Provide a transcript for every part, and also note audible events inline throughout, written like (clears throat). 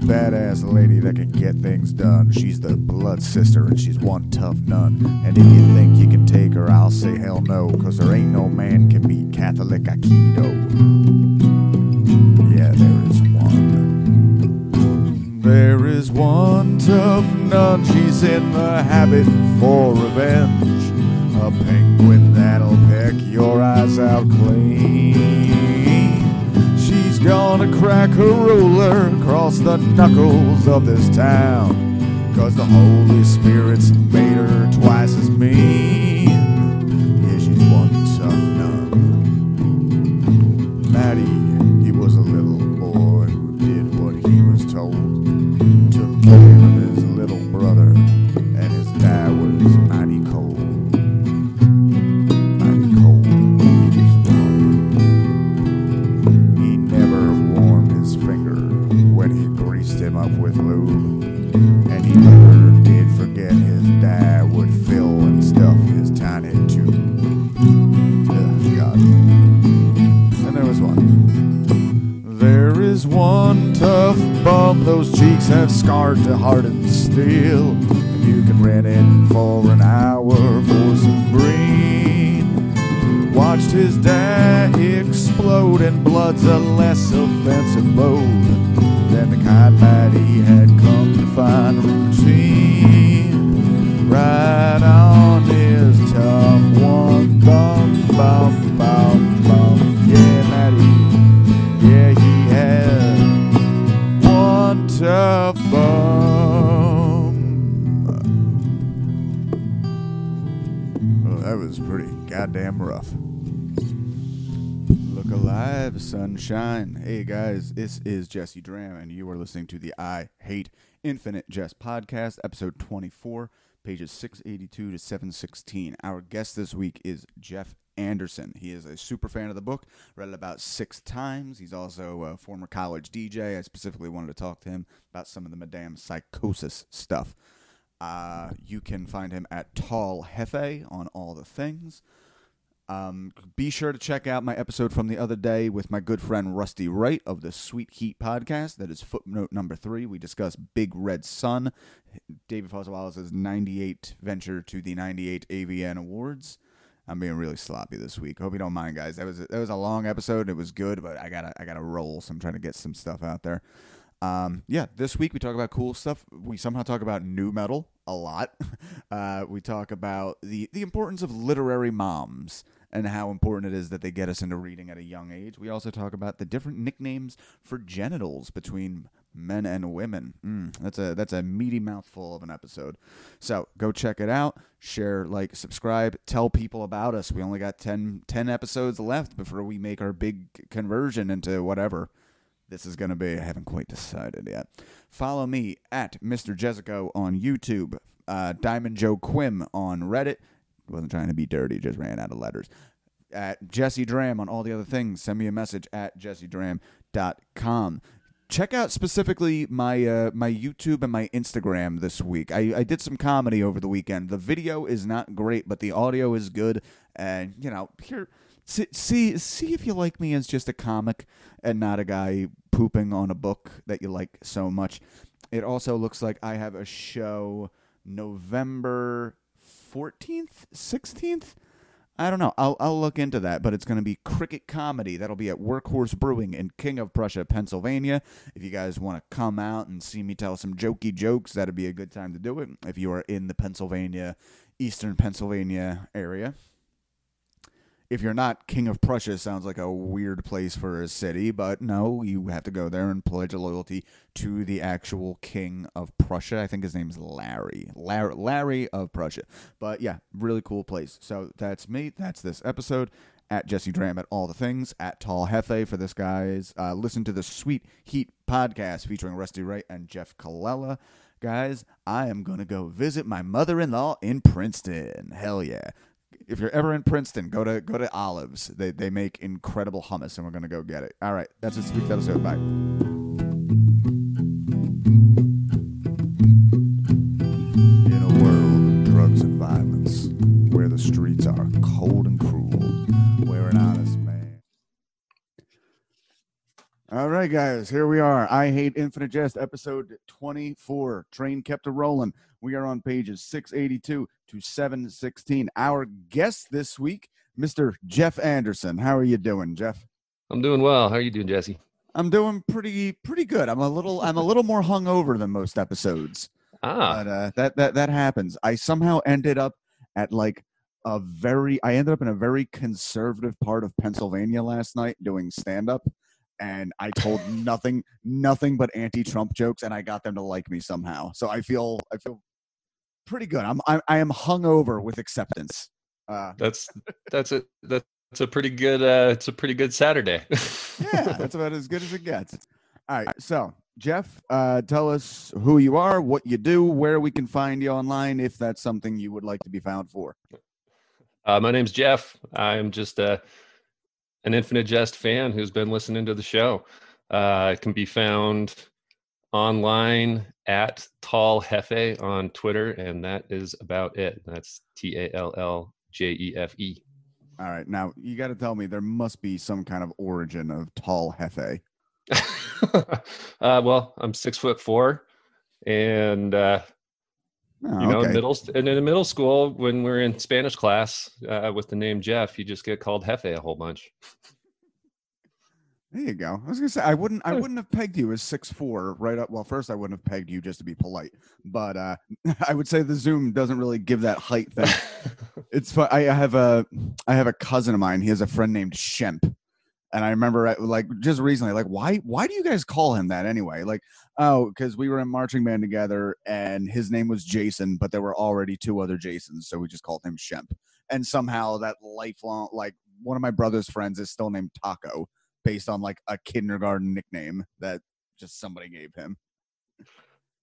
badass lady that can get things done. She's the blood sister and she's one tough nun. And if you think you can take her, I'll say hell no, cause there ain't no man can beat Catholic Aikido. Yeah, there is one. There is one tough nun, she's in the habit for revenge. A penguin that'll peck your eyes out clean. She's gonna crack her ruler knuckles of this town. Cause the Holy Spirit's made her twice as mean. This is Jesse Draham, and you are listening to the I Hate Infinite Jest podcast, episode 24, pages 682 to 716. Our guest this week is Jeff Anderson. He is a super fan of the book, read it about six times. He's also a former college DJ. I specifically wanted to talk to him about some of the Madame Psychosis stuff. Uh, you can find him at Tall Jefe on all the things. Um, be sure to check out my episode from the other day with my good friend Rusty Wright of the Sweet Heat podcast. That is footnote number three. We discuss Big Red Son, David Foster Wallace's 98 venture to the 98 AVN Awards. I'm being really sloppy this week. Hope you don't mind, guys. That was a, that was a long episode. And it was good, but I gotta I gotta roll. So I'm trying to get some stuff out there. Um, yeah, this week we talk about cool stuff. We somehow talk about nu metal a lot. (laughs) Uh, we talk about the the importance of literary moms and how important it is that they get us into reading at a young age. We also talk about the different nicknames for genitals between men and women. Mm, that's a that's a meaty mouthful of an episode. So go check it out. Share, like, subscribe. Tell people about us. We only got 10, 10 episodes left before we make our big conversion into whatever this is going to be. I haven't quite decided yet. Follow me at Mr. Jezzicho on YouTube, uh, Diamond Joe Quim on Reddit. Wasn't trying to be dirty, just ran out of letters. At Jesse Draham on all the other things. Send me a message at jessedram.com. Check out specifically my uh, my YouTube and my Instagram this week. I, I did some comedy over the weekend. The video is not great, but the audio is good. And you know, here see see see if you like me as just a comic and not a guy pooping on a book that you like so much. It also looks like I have a show November 14th, 16th. I don't know. I'll I'll look into that, but it's going to be cricket comedy. That'll be at Workhorse Brewing in King of Prussia, Pennsylvania. If you guys want to come out and see me tell some jokey jokes, that'd be a good time to do it. If you are in the Pennsylvania, Eastern Pennsylvania area. If you're not, King of Prussia sounds like a weird place for a city, but no, you have to go there and pledge loyalty to the actual King of Prussia. I think his name's Larry. Larry, Larry of Prussia. But yeah, really cool place. So that's me. That's this episode. At Jesse Draham at all the things. At Tall Jefe for this guys. Uh, listen to the Sweet Heat podcast featuring Rusty Wright and Jeff Colella. Guys, I am going to go visit my mother in law in Princeton. Hell yeah if you're ever in Princeton, go to go to Olives. They they make incredible hummus, and we're gonna go get it. All right, that's this week's episode. Bye. Right, guys, here we are. I Hate Infinite Jest, episode 24. Train kept a rolling. We are on pages 682 to 716. Our guest this week, Mr. Jeff Anderson. How are you doing, Jeff? I'm doing well. How are you doing, Jesse? I'm doing pretty pretty good. I'm a little I'm a little more hungover than most episodes. Ah, But uh, that that that happens. I somehow ended up at like a very I ended up in a very conservative part of Pennsylvania last night doing stand up and I told nothing nothing but anti-Trump jokes and I got them to like me somehow. So I feel I feel pretty good. I'm I, I am hungover with acceptance. Uh, that's that's a that's a pretty good uh it's a pretty good Saturday. (laughs) yeah, that's about as good as it gets. All right, so Jeff, uh, tell us who you are, what you do, where we can find you online, if that's something you would like to be found for. Uh, my name's Jeff. I'm just uh, an Infinite Jest fan who's been listening to the show. Uh, it can be found online at Tall Jefe on Twitter, and that is about it. That's T A L L J E F E. All right, now you got to tell me there must be some kind of origin of tall jefe. (laughs) uh, well, I'm six foot four, and uh, Oh, you know, okay. middle and in middle school when we are in Spanish class uh, with the name Jeff, you just get called Jefe a whole bunch. There you go. I was gonna say I wouldn't I wouldn't have pegged you as six four right up. Well, first I wouldn't have pegged you just to be polite, but uh, (laughs) I would say the Zoom doesn't really give that height thing. (laughs) It's fun. I I have a I have a cousin of mine. He has a friend named Shemp, and I remember uh, like just recently, like why why do you guys call him that anyway? Like oh, because we were in marching band together, and his name was Jason, but there were already two other Jasons, so we just called him Shemp. And somehow that lifelong like one of my brother's friends is still named Taco, based on like a kindergarten nickname that just somebody gave him.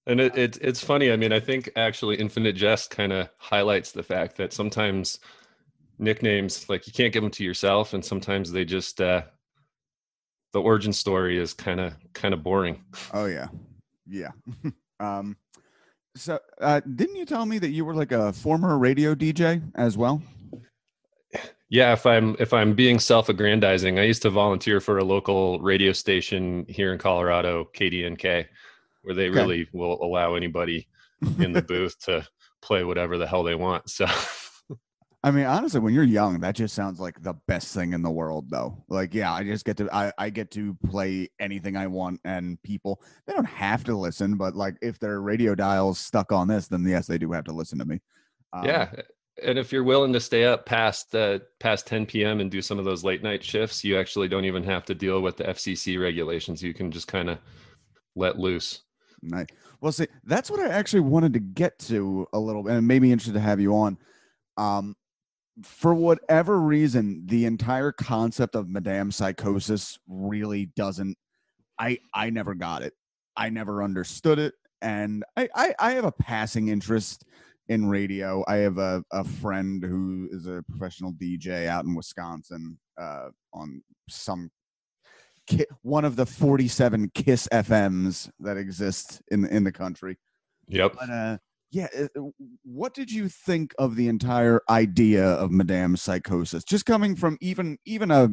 and it, it it's funny. I mean, I think actually Infinite Jest kind of highlights the fact that sometimes nicknames like you can't give them to yourself, and sometimes they just uh, the origin story is kind of kind of boring. Oh yeah, yeah. (laughs) um, so uh, didn't you tell me that you were like a former radio DJ as well? Yeah, if I'm if I'm being self-aggrandizing, I used to volunteer for a local radio station here in Colorado, KDNK, where they Okay. really will allow anybody in the (laughs) booth to play whatever the hell they want. So I mean, honestly, when you're young, that just sounds like the best thing in the world, though. Like, yeah, I just get to I, I get to play anything I want, and people they don't have to listen, but like if their radio dial's stuck on this, then yes, they do have to listen to me. Um, yeah, and if you're willing to stay up past uh, past 10 p.m. and do some of those late night shifts, you actually don't even have to deal with the FCC regulations. You can just kind of let loose. Nice. Well, see, that's what I actually wanted to get to a little bit, and it made me interested to have you on. Um, for whatever reason, the entire concept of Madame Psychosis really doesn't. I I never got it. I never understood it, and I I, I have a passing interest in radio. I have a, a friend who is a professional DJ out in Wisconsin uh, on some ki- one of the 47 Kiss FMs that exist in in the country. Yep. But uh, yeah, uh, what did you think of the entire idea of Madame Psychosis? Just coming from even even a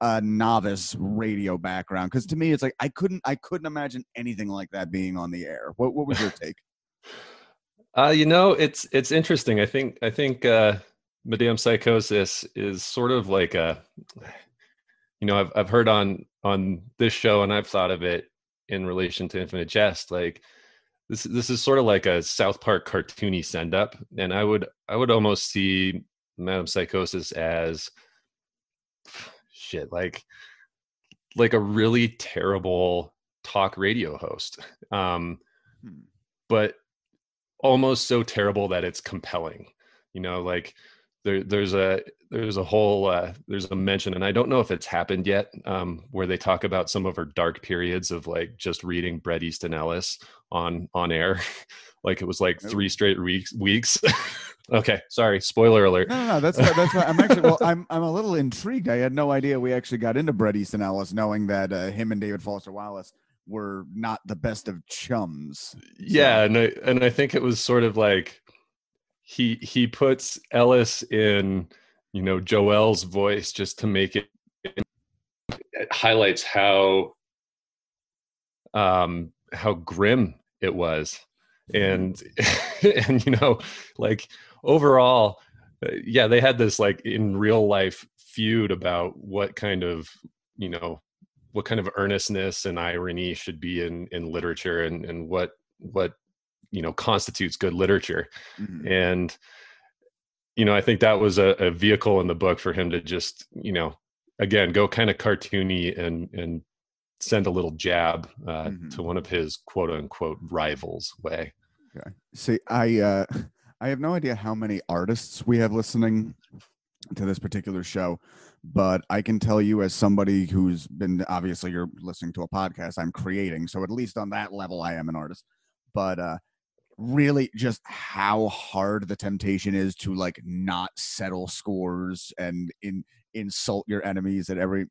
a novice radio background, because to me it's like I couldn't I couldn't imagine anything like that being on the air. What what was your take? (laughs) Uh, you know, it's it's interesting. I think I think uh, Madame Psychosis is sort of like a, you know, I've I've heard on on this show, and I've thought of it in relation to Infinite Jest. Like this this is sort of like a South Park cartoony send up, and I would I would almost see Madame Psychosis as (sighs) shit like like a really terrible talk radio host. Um, Hmm. but almost so terrible that it's compelling you know like there there's a there's a whole uh, there's a mention and i don't know if it's happened yet um, where they talk about some of her dark periods of like just reading bret easton ellis on on air (laughs) like it was like three straight weeks weeks (laughs) okay sorry spoiler alert No, no, no. That's that's why I'm actually well. I'm I'm a little intrigued. I had no idea we actually got into Bret Easton Ellis, knowing that uh, him and David Foster Wallace were not the best of chums. yeah and I, and I think it was sort of like he he puts ellis in you know joel's voice just to make it it highlights how um, how grim it was, and (laughs) and you know, like overall, uh, yeah, they had this like in real life feud about what kind of you know what kind of earnestness and irony should be in in literature and and what what you know constitutes good literature mm-hmm. and you know i think that was a, a, vehicle in the book for him to just you know again go kind of cartoony and and send a little jab uh, mm-hmm. to one of his quote unquote rivals way okay see i uh (laughs) i have no idea how many artists we have listening to this particular show but I can tell you as somebody who's been obviously you're listening to a podcast I'm creating so at least on that level I am an artist but uh really just how hard the temptation is to like not settle scores and in insult your enemies at every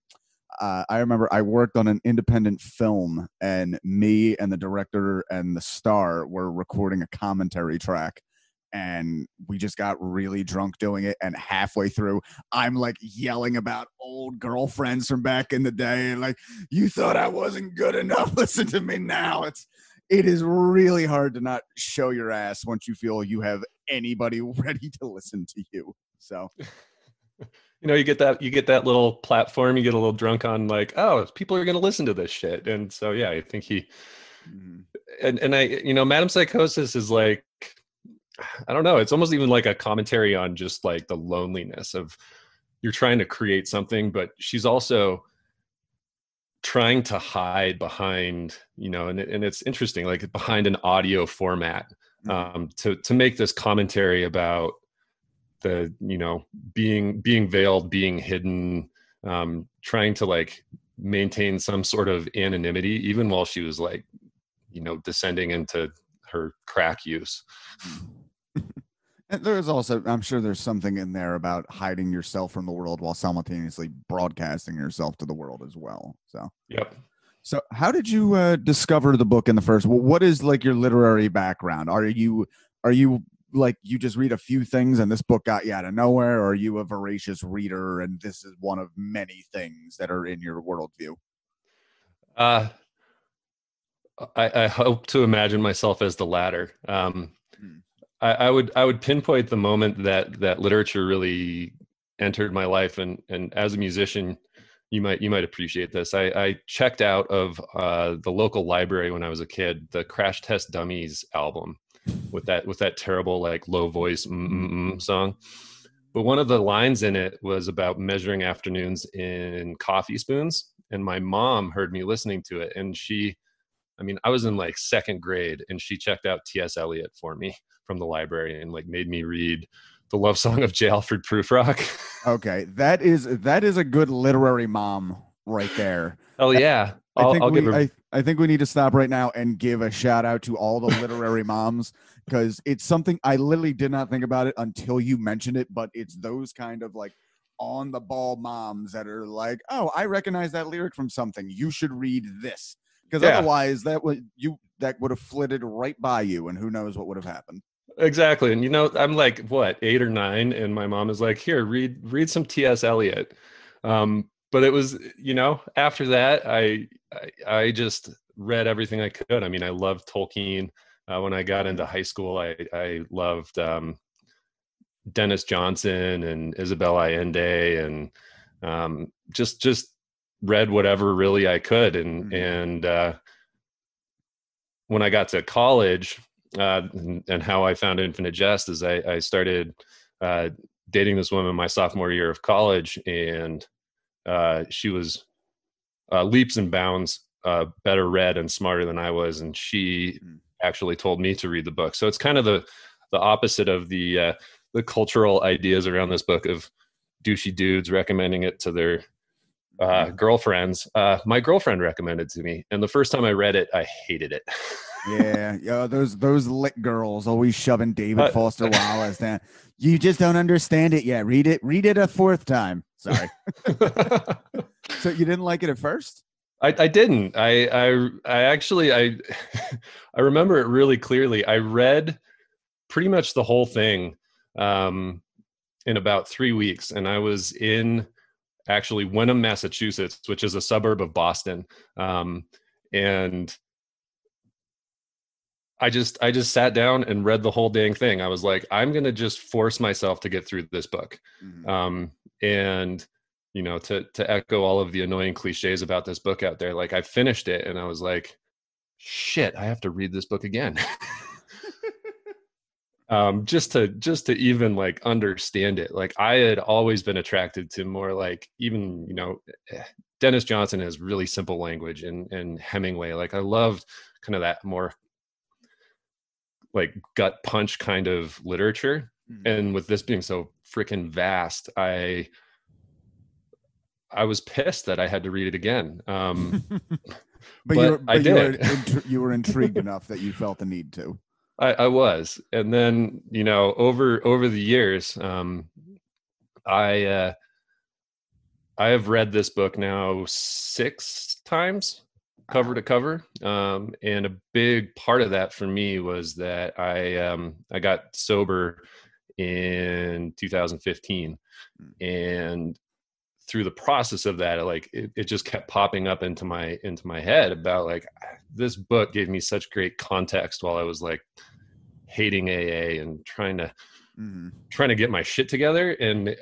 uh, I remember I worked on an independent film, and me and the director and the star were recording a commentary track and we just got really drunk doing it and halfway through i'm like yelling about old girlfriends from back in the day and like you thought i wasn't good enough? (laughs) Listen to me now. It's it is really hard to not show your ass once you feel you have anybody (laughs) ready to listen to you so (laughs) you know you get that you get that little platform you get a little drunk on like oh people are going to listen to this shit and so yeah i think he mm-hmm. and and i you know madame psychosis is like I don't know. It's almost even like a commentary on just like the loneliness of you're trying to create something, but she's also trying to hide behind, you know, and, and it's interesting, like behind an audio format mm-hmm. um, to to make this commentary about the, you know, being being veiled, being hidden, um, trying to like maintain some sort of anonymity, even while she was like, you know, descending into her crack use. And there's also, I'm sure there's something in there about hiding yourself from the world while simultaneously broadcasting yourself to the world as well. So, yep. So, how did you uh, discover the book in the first? Well, what is like your literary background? Are you are you like you just read a few things and this book got you out of nowhere, or are you a voracious reader and this is one of many things that are in your worldview? Uh, I, I hope to imagine myself as the latter. Um, I, I, would I would pinpoint the moment that that literature really entered my life, and and as a musician, you might you might appreciate this. I, I checked out of uh, the local library when I was a kid the Crash Test Dummies album with that with that terrible like low voice mm-mm song. But one of the lines in it was about measuring afternoons in coffee spoons, and my mom heard me listening to it, and she, I mean, I was in like second grade, and she checked out T.S. Eliot for me from the library and like made me read the love song of J. Alfred Prufrock. (laughs) okay, that is that is a good literary mom right there. Oh yeah, I'll, I think I'll we, I think we need to stop right now and give a shout out to all the literary moms because it's something I literally did not think about it until you mentioned it. But it's those kind of like on the ball moms that are like, oh, I recognize that lyric from something. You should read this because yeah. otherwise that would you that would have flitted right by you, and who knows what would have happened. Exactly. And you know, I'm like what, 8 or 9 and my mom is like, "Here, read read some TS Eliot." Um but it was, you know, after that I I, I just read everything I could. I mean, I loved Tolkien. Uh, when I got into high school, I I loved um, Denis Johnson and Isabel Allende and um, just just read whatever really I could and mm-hmm. and uh, when I got to college, uh, and, and, how I found Infinite Jest is I, I started uh, dating this woman my sophomore year of college, and uh, she was uh, leaps and bounds uh, better read and smarter than I was, and she hmm. actually told me to read the book. So it's kind of the the opposite of the uh, the cultural ideas around this book of douchey dudes recommending it to their uh, hmm. girlfriends. Uh, my girlfriend recommended to me, and the first time I read it, I hated it. (laughs) yeah, yeah, those those lit girls always shoving David uh, Foster (laughs) Wallace down. You just don't understand it yet. Read it, read it a fourth time. Sorry. (laughs) so you didn't like it at first? I, I didn't. I, I I actually I (laughs) I remember it really clearly. I read pretty much the whole thing um, in about three weeks, and I was in actually Wenham, Massachusetts, which is a suburb of Boston. Um, and I just I just sat down and read the whole dang thing. I was like, I'm gonna just force myself to get through this book. Mhm. Um, and you know, to to echo all of the annoying cliches about this book out there, like I finished it and I was like, shit, I have to read this book again. (laughs) um, just to just to even like understand it. Like I had always been attracted to more like even, you know, eh, Denis Johnson has really simple language and and Hemingway. Like I loved kind of that more like gut punch kind of literature Mhm. and with this being so freaking vast i i was pissed that i had to read it again um (laughs) but, but you were, I but you, were did. intri- you were intrigued enough that you felt the need to. (laughs) I, I was and then you know over over the years um i uh i have read this book now six times cover to cover. Um and a big part of that for me was that i um i got sober in 2015 and through the process of that like it, it just kept popping up into my into my head about like this book gave me such great context while i was like hating aa and trying to Mhm. trying to get my shit together. And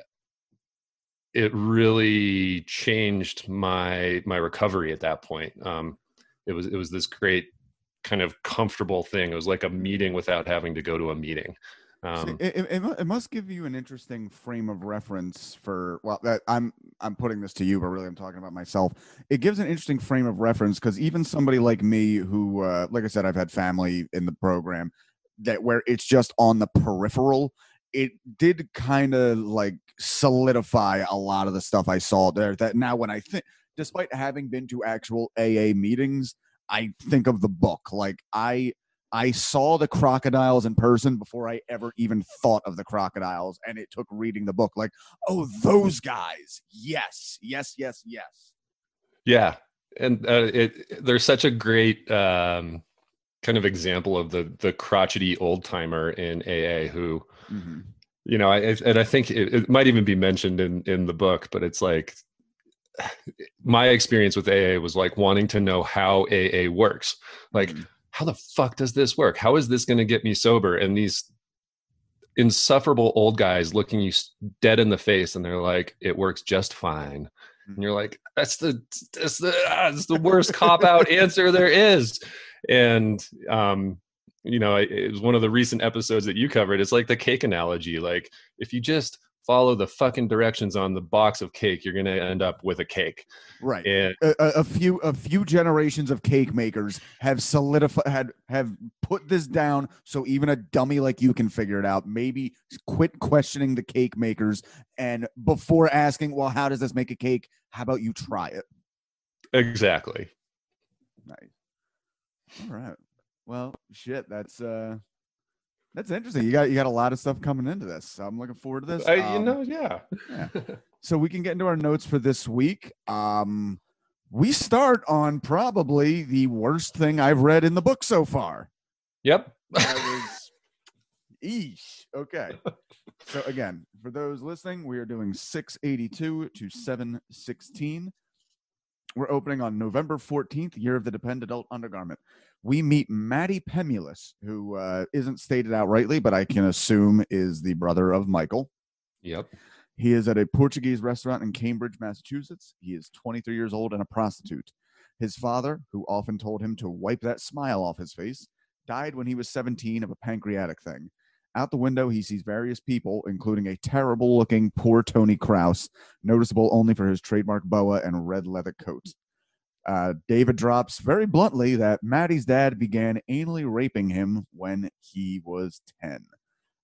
it really changed my my recovery at that point. Um it was it was this great kind of comfortable thing. It was like a meeting without having to go to a meeting. Um it, it, it it must give you an interesting frame of reference for well that i'm i'm putting this to you but really i'm talking about myself. It gives an interesting frame of reference because even somebody like me who uh, like i said i've had family in the program that where it's just on the peripheral it did kind of like solidify a lot of the stuff i saw there that now when i think despite having been to actual aa meetings i think of the book like i I saw the crocodiles in person before I ever even thought of the crocodiles, and it took reading the book like, oh, those guys. Yes, yes, yes, yes. yeah and uh, it there's such a great um kind of example of the the crotchety old timer in aa who Mhm. you know, I, and I think it, it might even be mentioned in in the book, but it's like my experience with AA was like wanting to know how AA works. Like, Mhm. how the fuck does this work? How is this going to get me sober? And these insufferable old guys looking you dead in the face, and they're like, "It works just fine." And you're like, "That's the that's the ah, that's the worst cop out (laughs) answer there is." And um, you know, it, it was one of the recent episodes that you covered. It's like the cake analogy. Like, if you just follow the fucking directions on the box of cake, you're gonna end up with a cake. right. And A, a, a few a few generations of cake makers have solidified had have put this down so even a dummy like you can figure it out maybe quit questioning the cake makers and before asking well how does this make a cake how about you try it exactly. Nice. All right. Well, shit. That's uh, that's interesting. You got you got a lot of stuff coming into this. So I'm looking forward to this. I, you Um, know, yeah. yeah. (laughs) So we can get into our notes for this week. Um, we start on probably the worst thing I've read in the book so far. yep. That was, (laughs) eesh. Okay. So again, for those listening, we are doing 682 to 716. We're opening on November 14th, year of the dependent adult undergarment. We meet Matty Pemulis, who uh, isn't stated outrightly, but I can assume is the brother of Michael. Yep. He is at a Portuguese restaurant in Cambridge, Massachusetts. He is 23 years old and a prostitute. His father, who often told him to wipe that smile off his face, died when he was 17 of a pancreatic thing. Out the window, he sees various people, including a terrible looking poor Tony Krause, noticeable only for his trademark boa and red leather coat. Uh, David drops very bluntly that Matty's dad began anally raping him when he was 10.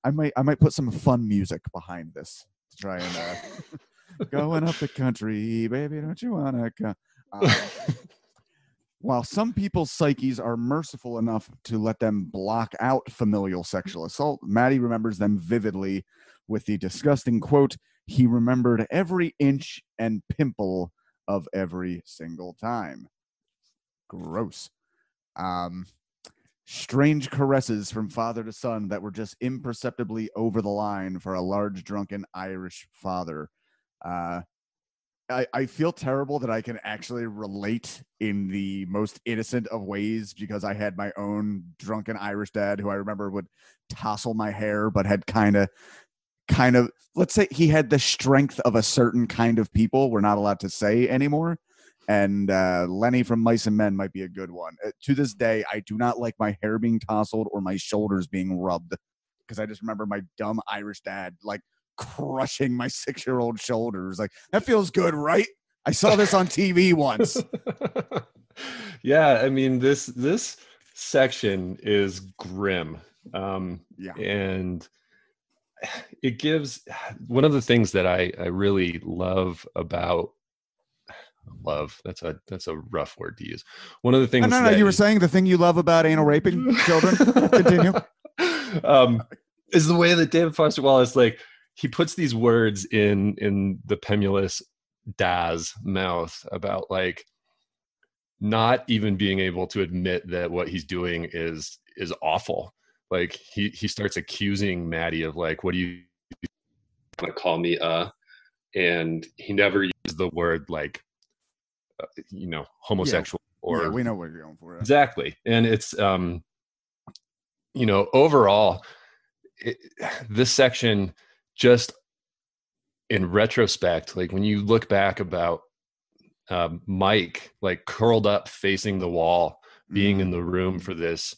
I might I might put some fun music behind this to try and uh, (laughs) going up the country, baby, don't you wanna go? Um, (laughs) while some people's psyches are merciful enough to let them block out familial sexual assault, Matty remembers them vividly with the disgusting quote, he remembered every inch and pimple of every single time. Gross. Um, strange caresses from father to son that were just imperceptibly over the line for a large drunken Irish father. Uh, I, I feel terrible that I can actually relate in the most innocent of ways because I had my own drunken Irish dad who I remember would tousle my hair, but had kind of, kind of, let's say he had the strength of a certain kind of people we're not allowed to say anymore. And uh, Lenny from Mice and Men might be a good one. Uh, to this day, I do not like my hair being tousled or my shoulders being rubbed because I just remember my dumb Irish dad like crushing my six year old shoulders. Like, that feels good, right? I saw this on TV once. (laughs) yeah, I mean this this section is grim. Um Yeah. and it gives one of the things that I, I really love about love that's a that's a rough word to use one of the things No, no, no. that You were saying the thing you love about anal raping children. (laughs) Continue. um, is the way that David Foster Wallace like he puts these words in in the Pemulis Da's mouth about like not even being able to admit that what he's doing is is awful. Like he he starts accusing Matty of like, what do you want to call me? Uh, and he never used the word like, uh, you know, homosexual or yeah, we know what you're going for. exactly and it's um you know overall it, this section just in retrospect like when you look back about um, mike like curled up facing the wall being in the room for this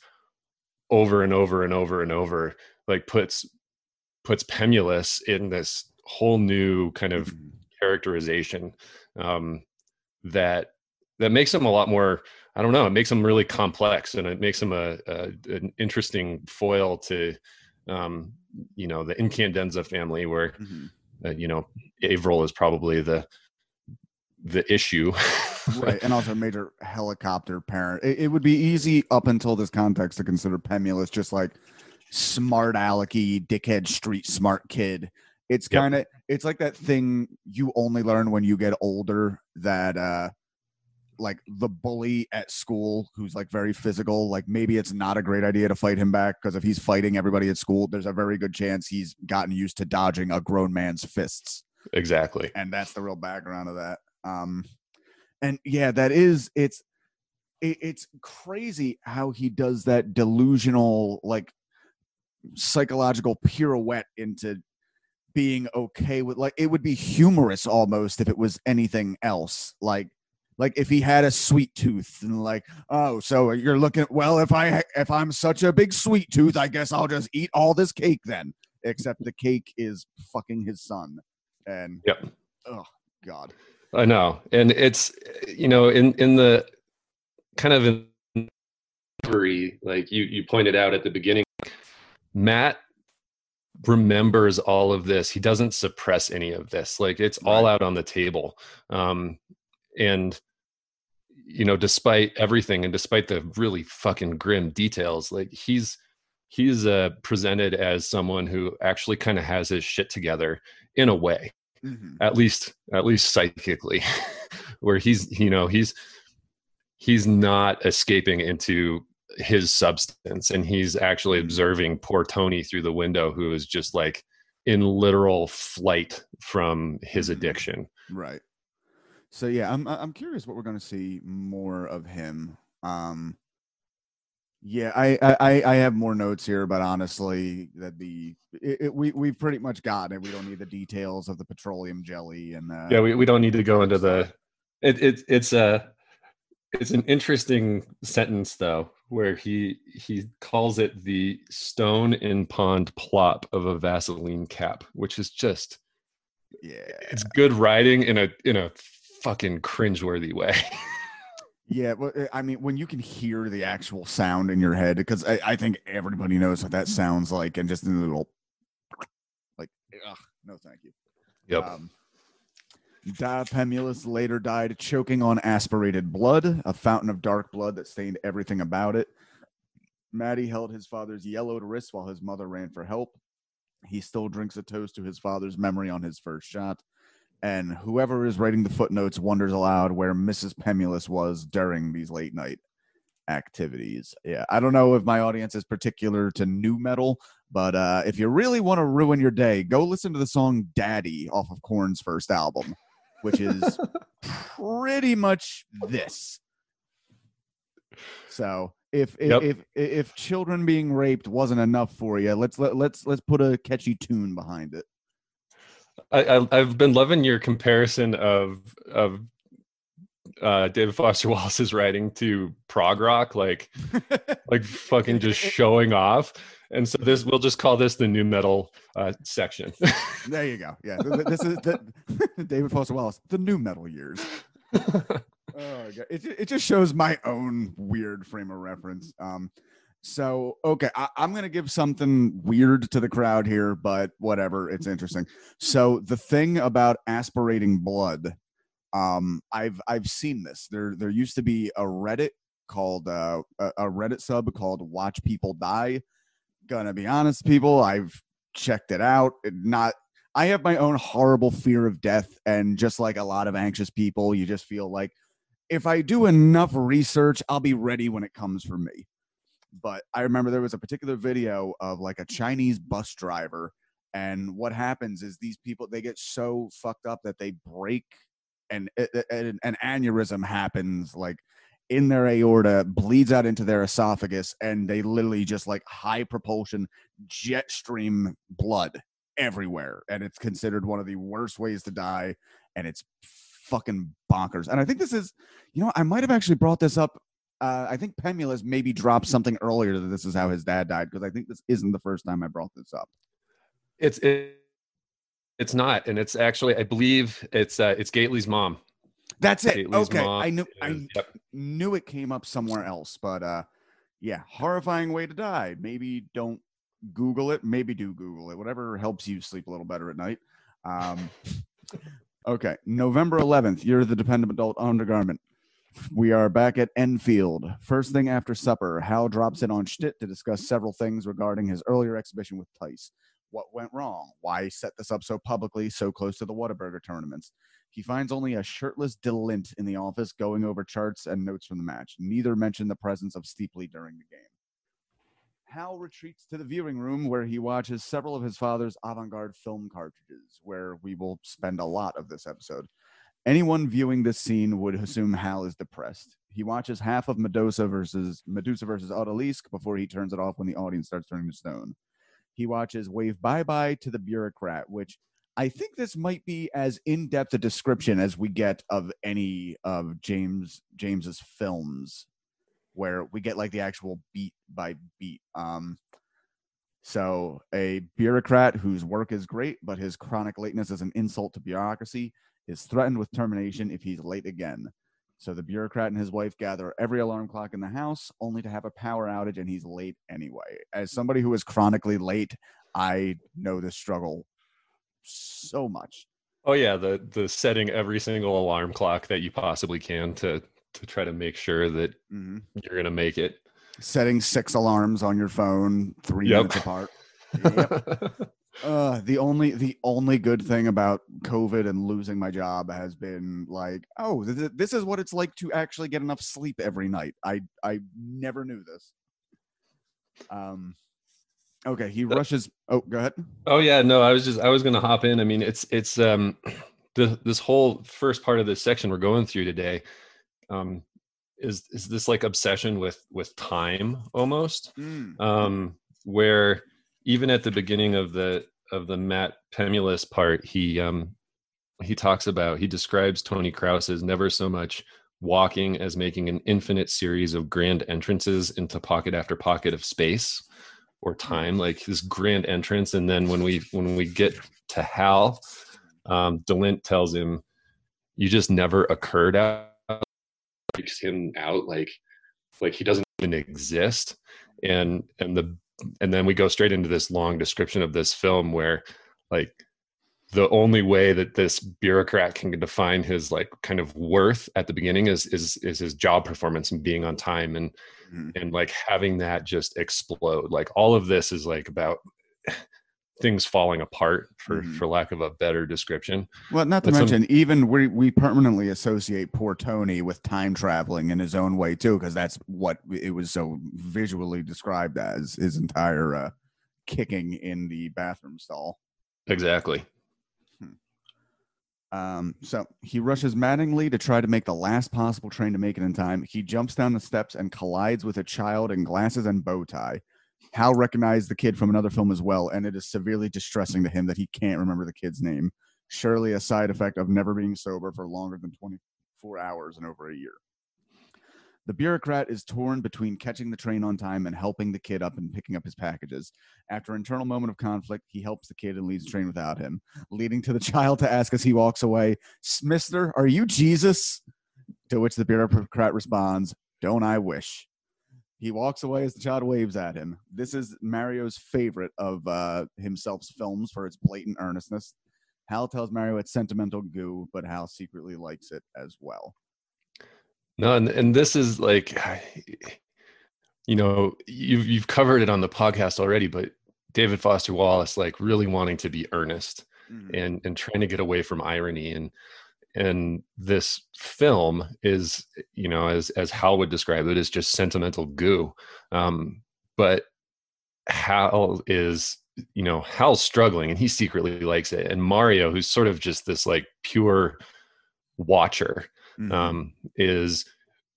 over and over and over and over like puts puts pemulis in this whole new kind of Mhm. characterization um, that that makes him a lot more i don't know it makes him really complex and it makes him a, a an interesting foil to um, you know the incandenza family where Mhm. uh, you know avril is probably the the issue (laughs) right, and also a major helicopter parent. It, it would be easy up until this context to consider Pemulis just like smart alecky, dickhead, street smart kid. It's kind of it's like that thing you only learn when you get older that uh like the bully at school who's like very physical like maybe it's not a great idea to fight him back because if he's fighting everybody at school there's a very good chance he's gotten used to dodging a grown man's fists. Exactly. And that's the real background of that. Um and yeah that is it's it, it's crazy how he does that delusional like psychological pirouette into being okay with like it would be humorous almost if it was anything else like like if he had a sweet tooth and like oh so you're looking well if i if i'm such a big sweet tooth i guess i'll just eat all this cake then except the cake is fucking his son and Yep. oh god I know, and it's you know in in the kind of in like you you pointed out at the beginning, Matt remembers all of this. He doesn't suppress any of this. Like it's all out on the table, um, and you know, despite everything and despite the really fucking grim details, like he's he's uh, presented as someone who actually kind of has his shit together in a way Mhm. at least at least psychically (laughs) where he's you know he's he's not escaping into his substance and he's actually observing poor tony through the window who is just like in literal flight from his Mhm. addiction Right. So yeah, I'm I'm curious what we're going to see more of him. Um yeah, I, I I- have more notes here, but honestly, that the it, it, we we've pretty much gotten it. We don't need the details of the petroleum jelly and uh, yeah we, we don't need to go into the it, it it's a it's an interesting sentence though where he he calls it the stone in pond plop of a vaseline cap which is just yeah it's good writing in a in a fucking cringeworthy way. yeah. But uh, I mean, when you can hear the actual sound in your head, because I, I think everybody knows what that sounds like, and just in a little like, ugh, no, thank you. yep. Um, Da Pemulis later died choking on aspirated blood, a fountain of dark blood that stained everything about it. Matty held his father's yellowed wrist while his mother ran for help. He still drinks a toast to his father's memory on his first shot. And whoever is writing the footnotes wonders aloud where Mrs. Pemulis was during these late night activities. Yeah, I don't know if my audience is particular to nu metal, but uh, if you really want to ruin your day, go listen to the song Daddy off of Korn's first album. which is (laughs) pretty much this. So if if, Yep. if if children being raped wasn't enough for you, let's let, let's let's put a catchy tune behind it. I, I I've been loving your comparison of of uh, David Foster (laughs) Wallace's writing to prog rock, like (laughs) like fucking just showing off. And so this we'll just call this the nu metal uh, section. (laughs) there you go. Yeah, th- th- this is the, David Foster Wallace, the nu metal years. Oh, God. It, it just shows my own weird frame of reference. Um, so okay, I, I'm gonna give something weird to the crowd here, but whatever, it's interesting. So the thing about aspirating blood, um, I've I've seen this. There there used to be a Reddit called uh, a, a Reddit sub called Watch People Die. Gonna be honest, people, I've checked it out. It not I have my own horrible fear of death, and just like a lot of anxious people, you just feel like if I do enough research, I'll be ready when it comes for me. But I remember there was a particular video of like a Chinese bus driver, and what happens is these people they get so fucked up that they break, and a- a- an, an aneurysm happens like in their aorta, bleeds out into their esophagus, and they literally just like high propulsion jet stream blood everywhere, and it's considered one of the worst ways to die, and it's fucking bonkers. And I think this is, you know, I might have actually brought this up. Uh, I think Pemulis maybe dropped something earlier that this is how his dad died because I think this isn't the first time I brought this up. it's it, it's not, and it's actually I believe it's uh, it's Gately's mom. That's it. Gately's okay, I knew I yep. knew it came up somewhere else, but uh, yeah, horrifying way to die. Maybe don't Google it. Maybe do Google it. Whatever helps you sleep a little better at night. Um, (laughs) okay, November 11th. You're the dependent adult undergarment. We are back at Enfield. First thing after supper, Hal drops in on Schtitt to discuss several things regarding his earlier exhibition with Stice. What went wrong? Why set this up so publicly, so close to the Whataburger tournaments? He finds only a shirtless Delint in the office going over charts and notes from the match. Neither mention the presence of Steeply during the game. Hal retreats to the viewing room where he watches several of his father's avant garde film cartridges, where we will spend a lot of this episode. Anyone viewing this scene would assume Hal is depressed. He watches half of Medusa versus Medusa versus Odalisque before he turns it off when the audience starts turning to stone. He watches Wave Bye Bye to the Bureaucrat, which I think this might be as in depth a description as we get of any of James James's films, where we get like the actual beat by beat. Um, so a bureaucrat whose work is great, but his chronic lateness is an insult to bureaucracy, is threatened with termination if he's late again. So the bureaucrat and his wife gather every alarm clock in the house, only to have a power outage, and he's late anyway. As somebody who is chronically late, I know this struggle so much. Oh yeah, the the setting every single alarm clock that you possibly can to to try to make sure that hmm you're gonna make it. Setting six alarms on your phone, three Yep. minutes apart. Yep. (laughs) Uh, the only the only good thing about COVID and losing my job has been like, oh, th- th- this is what it's like to actually get enough sleep every night. I I never knew this. Um, okay, he rushes. Oh, go ahead. oh yeah, no, I was just I was gonna hop in. I mean, it's it's um (clears throat) the this whole first part of this section we're going through today um is is this like obsession with with time almost Mm, um where even at the beginning of the of the Matt Pemulis part, he um he talks about he describes Tony Krause as never so much walking as making an infinite series of grand entrances into pocket after pocket of space or time, like this grand entrance. And then when we when we get to Hal, um, Delint tells him, "You just never occurred out." Freaks him out like like he doesn't even exist and and the and then we go straight into this long description of this film where like the only way that this bureaucrat can define his like kind of worth at the beginning is is is his job performance and being on time and Mhm. and like having that just explode like all of this is like about things falling apart for Mhm. for lack of a better description Well, not to But some- mention, even we we permanently associate poor Tony with time traveling in his own way too, because that's what it was so visually described as his entire uh, kicking in the bathroom stall. exactly Um, so he rushes maddeningly to try to make the last possible train to make it in time. He jumps down the steps and collides with a child in glasses and bow tie. Hal recognized the kid from another film as well, and it is severely distressing to him that he can't remember the kid's name. Surely a side effect of never being sober for longer than 24 hours in over a year. The bureaucrat is torn between catching the train on time and helping the kid up and picking up his packages. After an internal moment of conflict, he helps the kid and leaves the train without him, leading to the (laughs) child to ask as he walks away, Mister, are you Jesus? To which the bureaucrat responds, Don't I wish? He walks away as the child waves at him. This is Mario's favorite of uh, himself's films for its blatant earnestness. Hal tells Mario it's sentimental goo, but Hal secretly likes it as well. No, and and this is like, (sighs) you know, you've you've covered it on the podcast already, but David Foster Wallace, like really wanting to be earnest mm-hmm. and and trying to get away from irony and and this film is you know as as hal would describe it is just sentimental goo um but hal is you know hal's struggling and he secretly likes it and mario who's sort of just this like pure watcher mm-hmm. um, is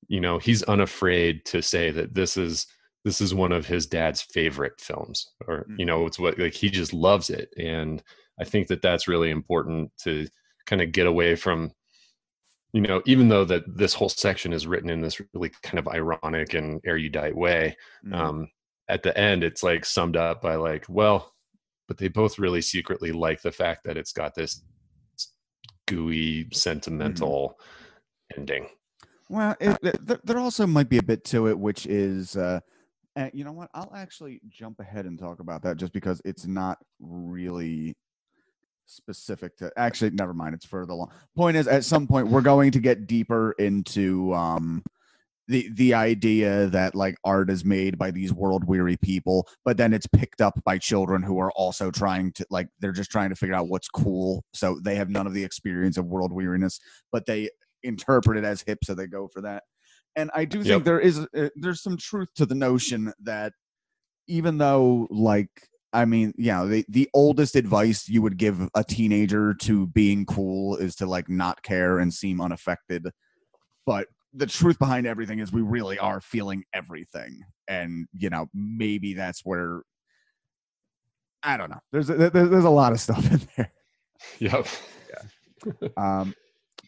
you know he's unafraid to say that this is this is one of his dad's favorite films or mm-hmm. you know it's what like he just loves it and i think that that's really important to kind of get away from you know even though that this whole section is written in this really kind of ironic and erudite way mm-hmm. um at the end it's like summed up by like well but they both really secretly like the fact that it's got this gooey mm-hmm. sentimental ending. Well, it, there also might be a bit to it, which is, uh, and you know what? I'll actually jump ahead and talk about that just because it's not really specific to. Actually, never mind. It's further along. Point is, at some point, we're going to get deeper into um, the the idea that like art is made by these world weary people, but then it's picked up by children who are also trying to like they're just trying to figure out what's cool. So they have none of the experience of world weariness, but they interpret it as hip, so they go for that. And I do think yep. there is uh, there's some truth to the notion that even though like I mean, yeah, the the oldest advice you would give a teenager to being cool is to like not care and seem unaffected. But the truth behind everything is we really are feeling everything, and you know maybe that's where I don't know. There's a, there's a lot of stuff in there. Yep. Yeah. um,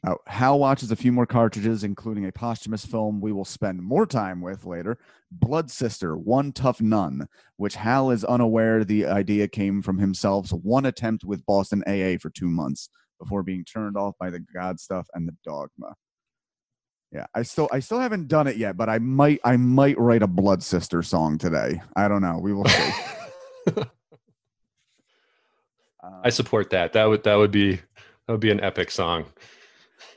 uh, Hal watches a few more cartridges, including a posthumous film we will spend more time with later Blood Sister, One Tough Nun, which Hal is unaware the idea came from himself's one attempt with Boston AA for two months before being turned off by the God stuff and the dogma. Yeah, I still I still haven't done it yet, but I might I might write a Blood Sister song today. I don't know. We will see. (laughs) I support that. That would that would be that would be an epic song.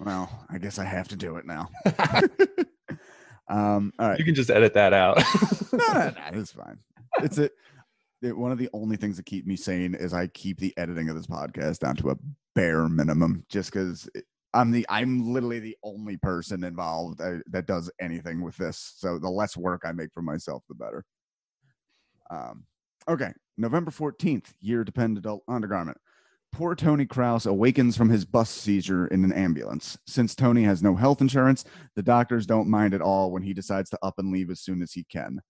Well, I guess I have to do it now. (laughs) (laughs) um, all right. You can just edit that out. no, no, no, (laughs) it's fine. It's a, it, one of the only things that keep me sane is I keep the editing of this podcast down to a bare minimum, just because I'm the I'm literally the only person involved that, that does anything with this. So the less work I make for myself, the better. Um, okay, November 14th, year dependent adult undergarment. Poor Tony Krause awakens from his bus seizure in an ambulance. Since Tony has no health insurance, the doctors don't mind at all when he decides to up and leave as soon as he can.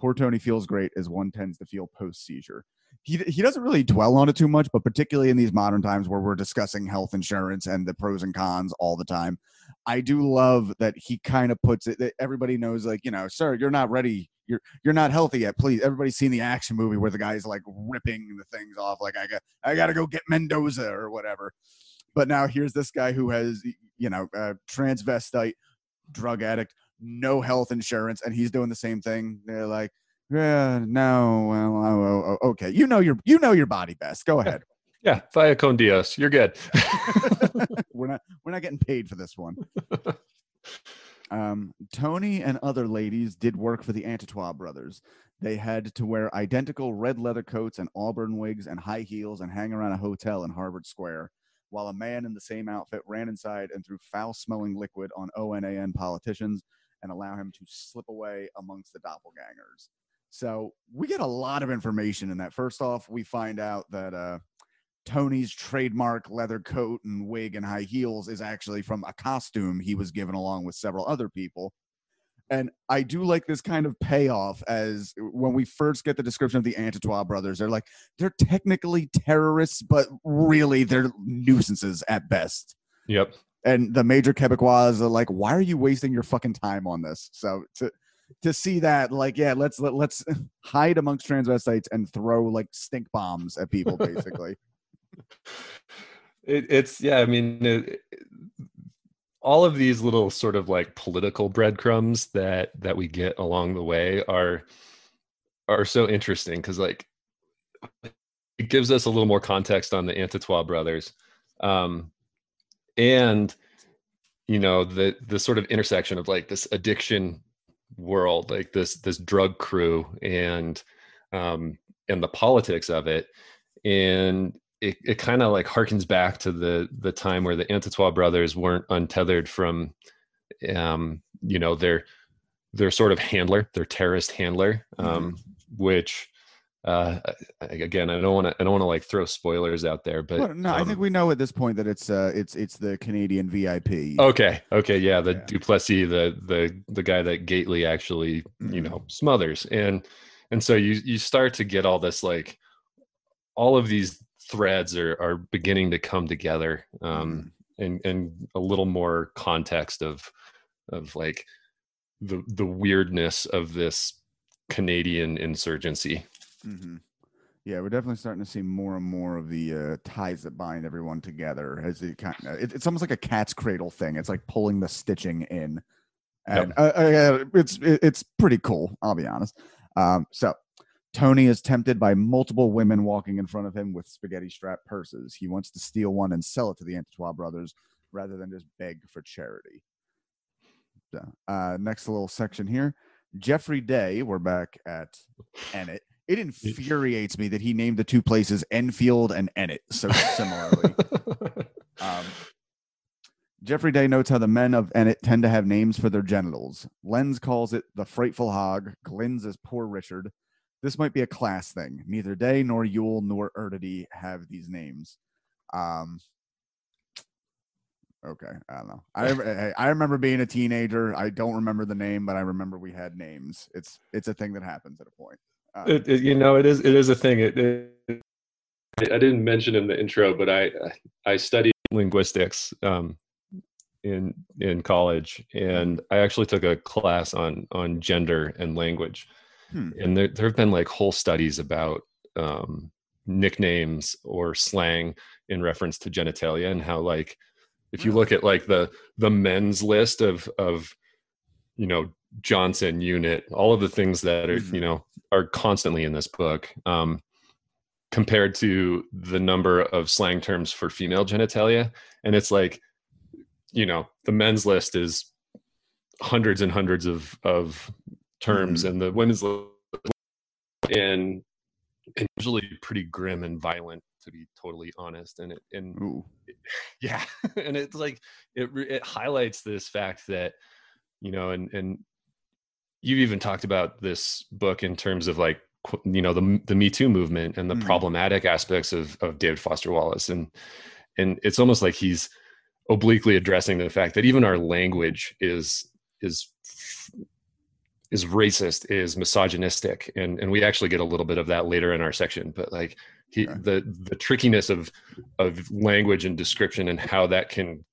Poor Tony feels great as one tends to feel post seizure. He, he doesn't really dwell on it too much, but particularly in these modern times where we're discussing health insurance and the pros and cons all the time, I do love that he kind of puts it that everybody knows, like, you know, sir, you're not ready you're you're not healthy yet. Please, everybody's seen the action movie where the guy's like ripping the things off, like I got I got to go get Mendoza or whatever. But now here's this guy who has you know a transvestite, drug addict, no health insurance, and he's doing the same thing. They're like, yeah, no, well, oh, oh, oh okay, you know your you know your body best. Go ahead. Yeah, via con Dios, you're good. (laughs) (laughs) we're not we're not getting paid for this one. Um, Tony and other ladies did work for the Antitois brothers. They had to wear identical red leather coats and auburn wigs and high heels and hang around a hotel in Harvard Square, while a man in the same outfit ran inside and threw foul smelling liquid on ONAN politicians and allow him to slip away amongst the doppelgangers. So we get a lot of information in that. First off, we find out that uh, Tony's trademark leather coat and wig and high heels is actually from a costume he was given along with several other people. And I do like this kind of payoff as uh, when we first get the description of the Antitois brothers, they're like, they're technically terrorists, but really they're nuisances at best. Yep. And the major Quebecois are like, why are you wasting your fucking time on this? So to to see that, like, yeah, let's let, let's (laughs) hide amongst transvestites and throw like stink bombs at people, basically. It, it's yeah. I mean, it, all of these little sort of like political breadcrumbs that that we get along the way are are so interesting because like it gives us a little more context on the Antitois brothers, um, and you know the the sort of intersection of like this addiction world, like this this drug crew and um, and the politics of it, and it, it kind of like harkens back to the the time where the Antitois brothers weren't untethered from, um, you know, their their sort of handler, their terrorist handler, um, mm-hmm. which uh again i don't want to i don't want to like throw spoilers out there but well, no um, i think we know at this point that it's uh it's it's the canadian vip okay okay yeah the yeah. du plessis the the the guy that gately actually mm-hmm. you know smothers and and so you you start to get all this like all of these threads are are beginning to come together um, mm. and and a little more context of of like the the weirdness of this Canadian insurgency. Mm-hmm. Yeah, we're definitely starting to see more and more of the uh, ties that bind everyone together. As it kind of, it, it's almost like a cat's cradle thing. It's like pulling the stitching in, and yep. uh, uh, it's it, it's pretty cool. I'll be honest. Um, so Tony is tempted by multiple women walking in front of him with spaghetti strap purses. He wants to steal one and sell it to the Antitois brothers rather than just beg for charity. Uh, next little section here. Geoffrey Day, we're back at Ennet. It infuriates me that he named the two places Enfield and Ennet so similarly. (laughs) um, Geoffrey Day notes how the men of Ennet tend to have names for their genitals. Lenz calls it the frightful hog. Glynns is poor Richard. This might be a class thing. Neither Day nor Yule nor Erdedy have these names. Um, okay, I don't know. I I remember being a teenager. I don't remember the name, but I remember we had names. It's it's a thing that happens at a point. Um, it, it, you know, it is it is a thing. It, it, I didn't mention in the intro, but I I studied linguistics um, in in college, and I actually took a class on on gender and language. Hmm. And there, there have been like whole studies about um, nicknames or slang in reference to genitalia and how like if you look at like the the men's list of of you know Johnson unit, all of the things that are mm-hmm. you know are constantly in this book, um, compared to the number of slang terms for female genitalia, and it's like, you know, the men's list is hundreds and hundreds of of terms, mm-hmm. and the women's and and usually pretty grim and violent to be totally honest and it and Ooh. (laughs) yeah and it's like it it highlights this fact that you know and and you've even talked about this book in terms of like you know the the me too movement and the mm. problematic aspects of of david foster wallace and and it's almost like he's obliquely addressing the fact that even our language is is is racist, is misogynistic, and and we actually get a little bit of that later in our section. But like he, the the trickiness of of language and description and how that can,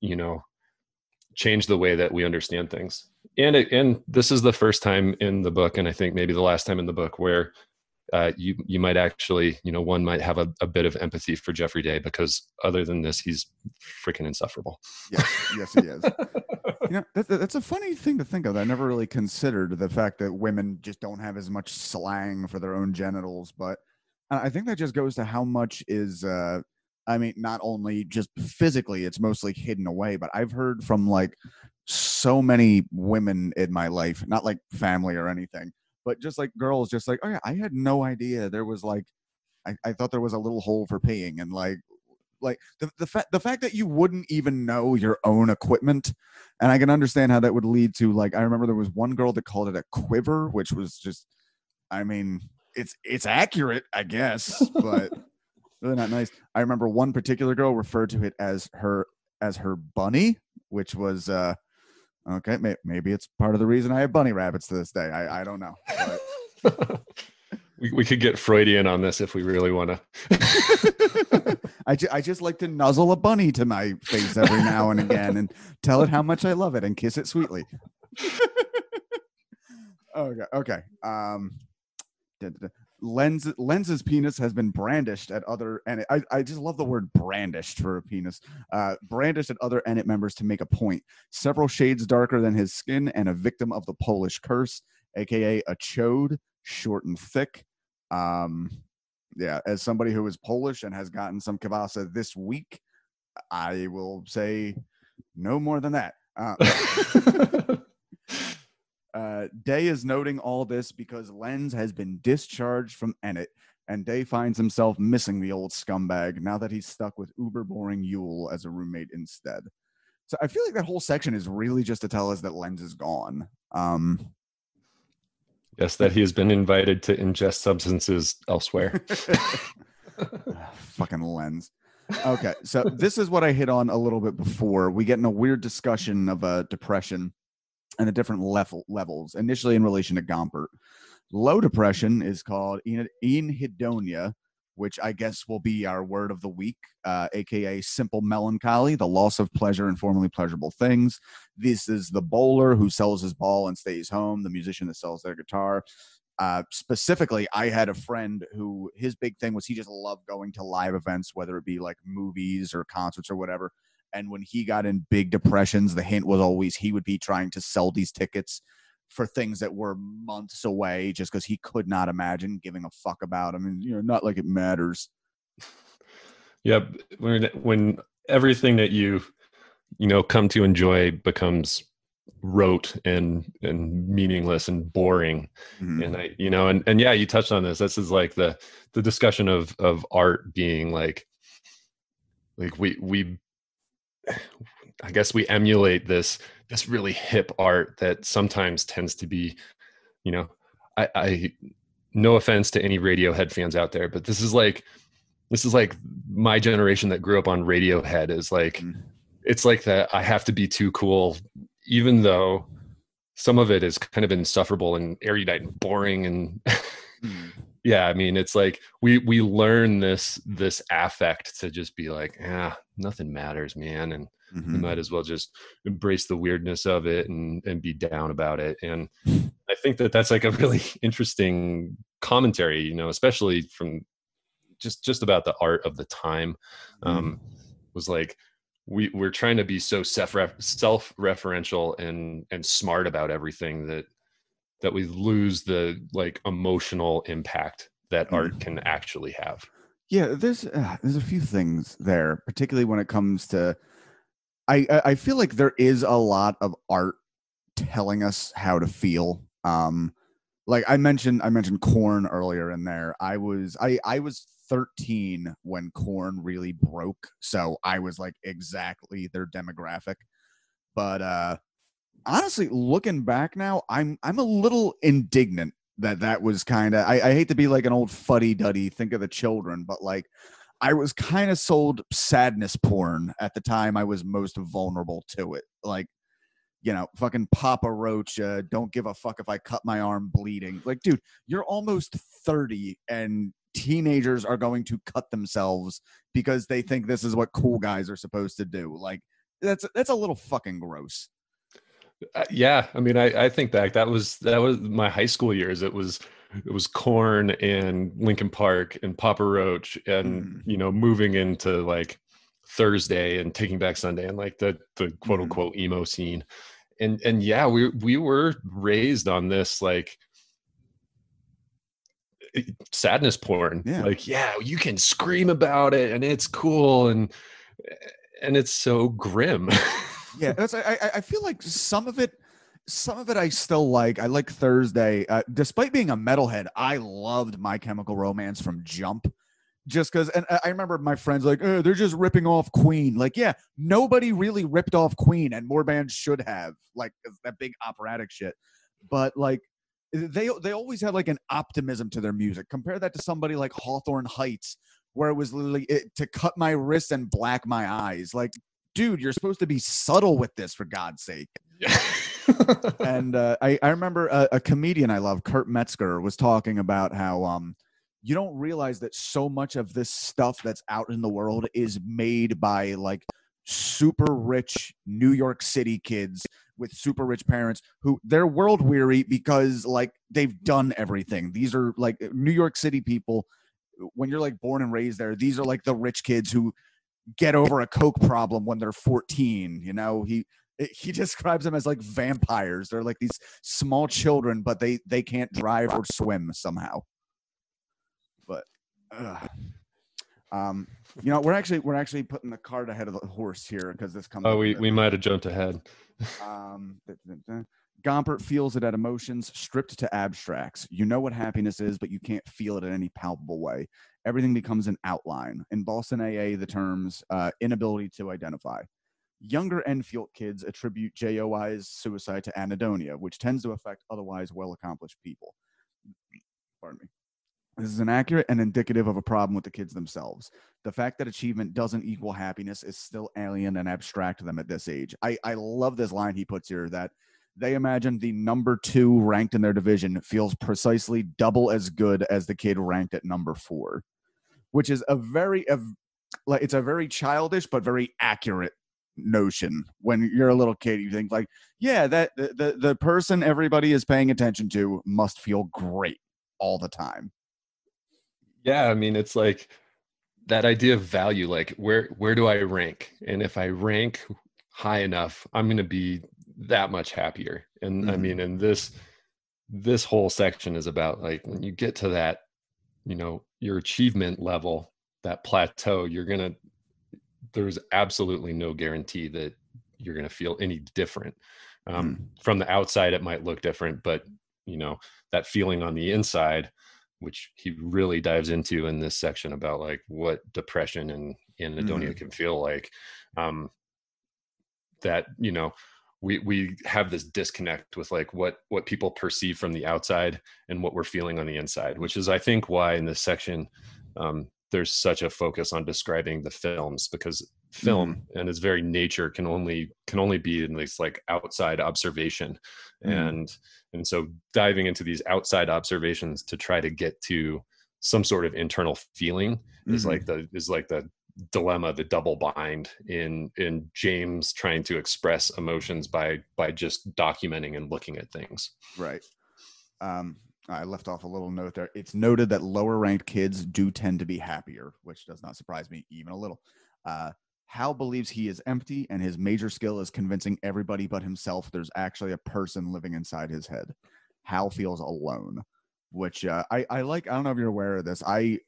you know, change the way that we understand things. And it, and this is the first time in the book, and I think maybe the last time in the book where uh, you you might actually you know one might have a, a bit of empathy for Geoffrey Day because other than this he's freaking insufferable. Yes, yes he is. (laughs) you know that, that's a funny thing to think of. I never really considered the fact that women just don't have as much slang for their own genitals, but I think that just goes to how much is. Uh, I mean, not only just physically, it's mostly hidden away, but I've heard from like so many women in my life, not like family or anything, but just like girls, just like, oh yeah, I had no idea there was like, I, I thought there was a little hole for peeing, and like, like the the fact the fact that you wouldn't even know your own equipment, and I can understand how that would lead to like, I remember there was one girl that called it a quiver, which was just, I mean, it's it's accurate, I guess, but. (laughs) really not nice. I remember one particular girl referred to it as her as her bunny, which was uh okay. May, maybe it's part of the reason I have bunny rabbits to this day. I I don't know. (laughs) We, we could get Freudian on this if we really want to. (laughs) I, ju- I just like to nuzzle a bunny to my face every now and again and tell it how much I love it and kiss it sweetly. (laughs) okay. Okay. Um, da- da- da. Lenz Lenz's penis has been brandished at other and I, I just love the word brandished for a penis. Uh, brandished at other Ennet members to make a point. Several shades darker than his skin and a victim of the Polish curse, aka a chode, short and thick. Um, yeah, as somebody who is Polish and has gotten some kibasa this week, I will say no more than that. Uh, (laughs) uh, Day is noting all this because Lenz has been discharged from Ennet, and Day finds himself missing the old scumbag now that he's stuck with uber boring Yule as a roommate instead. So I feel like that whole section is really just to tell us that Lenz is gone. Um, yes, that he has been invited to ingest substances elsewhere. (laughs) Ah, fucking Lenz. Okay, so this is what I hit on a little bit before. We get in a weird discussion of uh, depression and the different level levels. Initially, in relation to Gompert, low depression is called en- anhedonia, which I guess will be our word of the week, uh, aka simple melancholy, the loss of pleasure in formerly pleasurable things. This is the bowler who sells his ball and stays home, the musician that sells their guitar. Uh, specifically, I had a friend who his big thing was he just loved going to live events, whether it be like movies or concerts or whatever. And when he got in big depressions, the hint was always he would be trying to sell these tickets for things that were months away just because he could not imagine giving a fuck about them. And, you know, not like it matters. Yep. When when everything that you you know come to enjoy becomes rote and and meaningless and boring Mhm. and i you know and and yeah you touched on this this is like the the discussion of of art being like like we we (sighs) i guess we emulate this this really hip art that sometimes tends to be you know i i no offense to any radiohead fans out there but this is like this is like my generation that grew up on radiohead is like Mhm. it's like that i have to be too cool even though some of it is kind of insufferable and erudite and boring and (laughs) Mhm. yeah i mean it's like we we learn this this affect to just be like ah, nothing matters man and we Mhm. might as well just embrace the weirdness of it and and be down about it and i think that that's like a really (laughs) interesting commentary you know especially from just just about the art of the time um was like we we're trying to be so self self-referential and and smart about everything that that we lose the like emotional impact that art can actually have Yeah, there's uh, there's a few things there, particularly when it comes to. I I feel like there is a lot of art telling us how to feel. Um, like I mentioned, I mentioned Korn earlier in there. I was I I was 13 when Korn really broke, so I was like exactly their demographic. But uh, honestly, looking back now, I'm I'm a little indignant that that was kind of I, I hate to be like an old fuddy duddy think of the children but like i was kind of sold sadness porn at the time i was most vulnerable to it. Like you know fucking papa roach uh, don't give a fuck if i cut my arm bleeding. Like dude you're almost 30 and teenagers are going to cut themselves because they think this is what cool guys are supposed to do. Like that's that's a little fucking gross. Uh, yeah i mean I, I think back that was that was my high school years. It was it was Korn and linkin park and papa roach and Mhm. you know moving into like thursday and taking back sunday and like the the quote Mhm. unquote emo scene and and yeah we we were raised on this like sadness porn Yeah. like yeah you can scream about it and it's cool and and it's so grim (laughs) yeah I- I feel like some of it some of it i still like i like thursday uh, despite being a metalhead i loved my chemical romance from jump just because and i remember my friends like oh, they're just ripping off queen like yeah nobody really ripped off queen and more bands should have like that big operatic shit but like they they always had like an optimism to their music compare that to somebody like hawthorne heights where it was literally it, to cut my wrists and black my eyes. Like, dude, you're supposed to be subtle with this for God's sake. (laughs) and uh, I, I remember a, a comedian I love, Kurt Metzger, was talking about how um, you don't realize that so much of this stuff that's out in the world is made by like super rich New York City kids with super rich parents who they're world weary because like they've done everything. These are like New York City people when you're like born and raised there, these are like the rich kids who get over a coke problem when they're 14, you know. He he (laughs) describes them as like vampires. They're like these small children but they they can't drive or swim somehow. But uh, um you know, we're actually we're actually putting the cart ahead of the horse here because this comes. Oh, we we might have jumped ahead. um, Gompert feels it at emotions stripped to abstracts. You know what happiness is, but you can't feel it in any palpable way. Everything becomes an outline. In Boston AA, the terms uh, inability to identify. Younger Enfield kids attribute JOI's suicide to anhedonia, which tends to affect otherwise well accomplished people. Pardon me. This is inaccurate and indicative of a problem with the kids themselves. The fact that achievement doesn't equal happiness is still alien and abstract to them at this age. I, I love this line he puts here that they imagine the number two ranked in their division feels precisely double as good as the kid ranked at number four, which is a very, a, like, it's a very childish but very accurate notion when you're a little kid you think like yeah that the, the person everybody is paying attention to must feel great all the time yeah, I mean, it's like that idea of value. Like, where where do I rank? And if I rank high enough, I'm going to be that much happier. And mm-hmm. I mean, and this this whole section is about like when you get to that, you know, your achievement level, that plateau, you're gonna. There's absolutely no guarantee that you're going to feel any different. Um, mm. From the outside, it might look different, but you know that feeling on the inside which he really dives into in this section about like what depression and anhedonia mm-hmm. can feel like um that you know we we have this disconnect with like what what people perceive from the outside and what we're feeling on the inside which is i think why in this section um there's such a focus on describing the films because film mm. and its very nature can only can only be in this like outside observation mm. and and so diving into these outside observations to try to get to some sort of internal feeling mm-hmm. is like the is like the dilemma the double bind in in james trying to express emotions by by just documenting and looking at things right um I left off a little note there. It's noted that lower ranked kids do tend to be happier, which does not surprise me even a little. Uh, Hal believes he is empty, and his major skill is convincing everybody but himself there's actually a person living inside his head. Hal feels alone, which uh, I, I like. I don't know if you're aware of this. I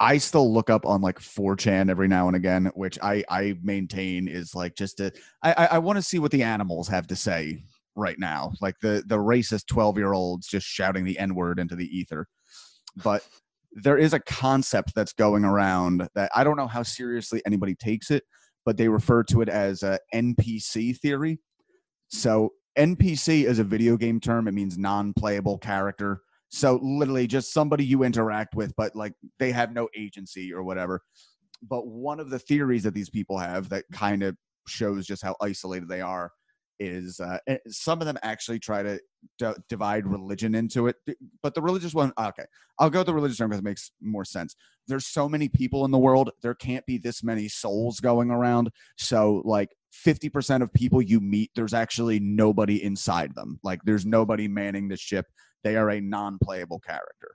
I still look up on like 4chan every now and again, which I I maintain is like just to I I, I want to see what the animals have to say right now, like the the racist 12 year olds just shouting the n word into the ether. But there is a concept that's going around that I don't know how seriously anybody takes it, but they refer to it as a NPC theory. So NPC is a video game term. It means non-playable character. So literally just somebody you interact with, but like they have no agency or whatever. But one of the theories that these people have that kind of shows just how isolated they are is uh, some of them actually try to d- divide religion into it but the religious one okay i'll go the religious term because it makes more sense. There's so many people in the world there can't be this many souls going around so like 50% of people you meet there's actually nobody inside them like there's nobody manning the ship they are a non-playable character.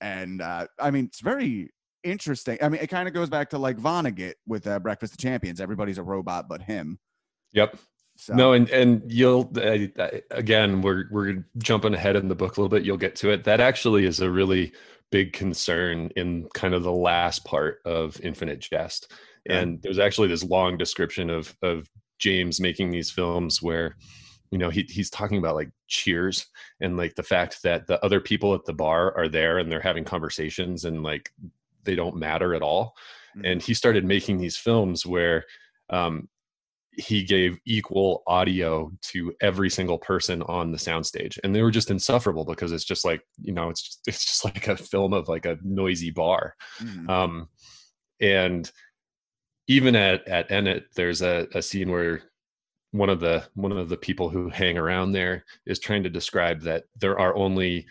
And uh, i mean it's very interesting i mean it kind of goes back to like vonnegut with uh, breakfast of champions everybody's a robot but him. Yep. So. No, and and you'll uh, again we're we're jumping ahead in the book a little bit. You'll get to it. That actually is a really big concern in kind of the last part of Infinite Jest. Yeah. And there's actually this long description of of James making these films where you know he he's talking about like cheers and like the fact that the other people at the bar are there and they're having conversations and like they don't matter at all. Mm-hmm. And he started making these films where um, he gave equal audio to every single person on the soundstage. And they were just insufferable because it's just like you know it's just, (laughs) it's just like a film of like a noisy bar. Mm. um and even at at Ennet there's a, a scene where one of the one of the people who hang around there is trying to describe that there are only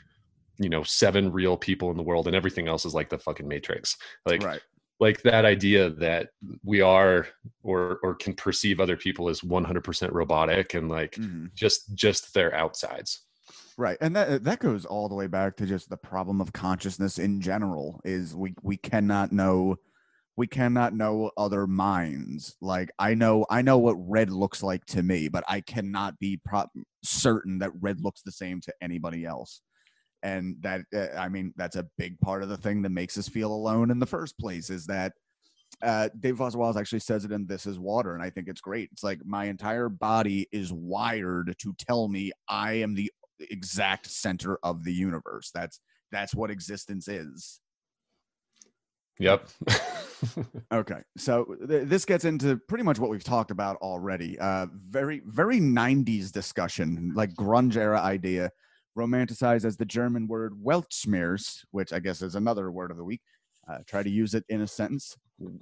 you know seven real people in the world and everything else is like the fucking matrix. Like right like that idea that we are or or can perceive other people as 100% robotic and like mm-hmm. just just their outsides. Right and that that goes all the way back to just the problem of consciousness in general is we we cannot know we cannot know other minds. Like i know i know what red looks like to me but i cannot be pro- certain that red looks the same to anybody else and that uh, i mean that's a big part of the thing that makes us feel alone in the first place is that uh, Dave Foster Wallace actually says it in This Is Water, and I think it's great. It's like my entire body is wired to tell me I am the exact center of the universe. That's that's what existence is. Yep. (laughs) okay, so th- this gets into pretty much what we've talked about already. Uh, very very '90s discussion, like grunge era idea romanticized as the German word Weltschmerz, which I guess is another word of the week. Uh, try to use it in a sentence.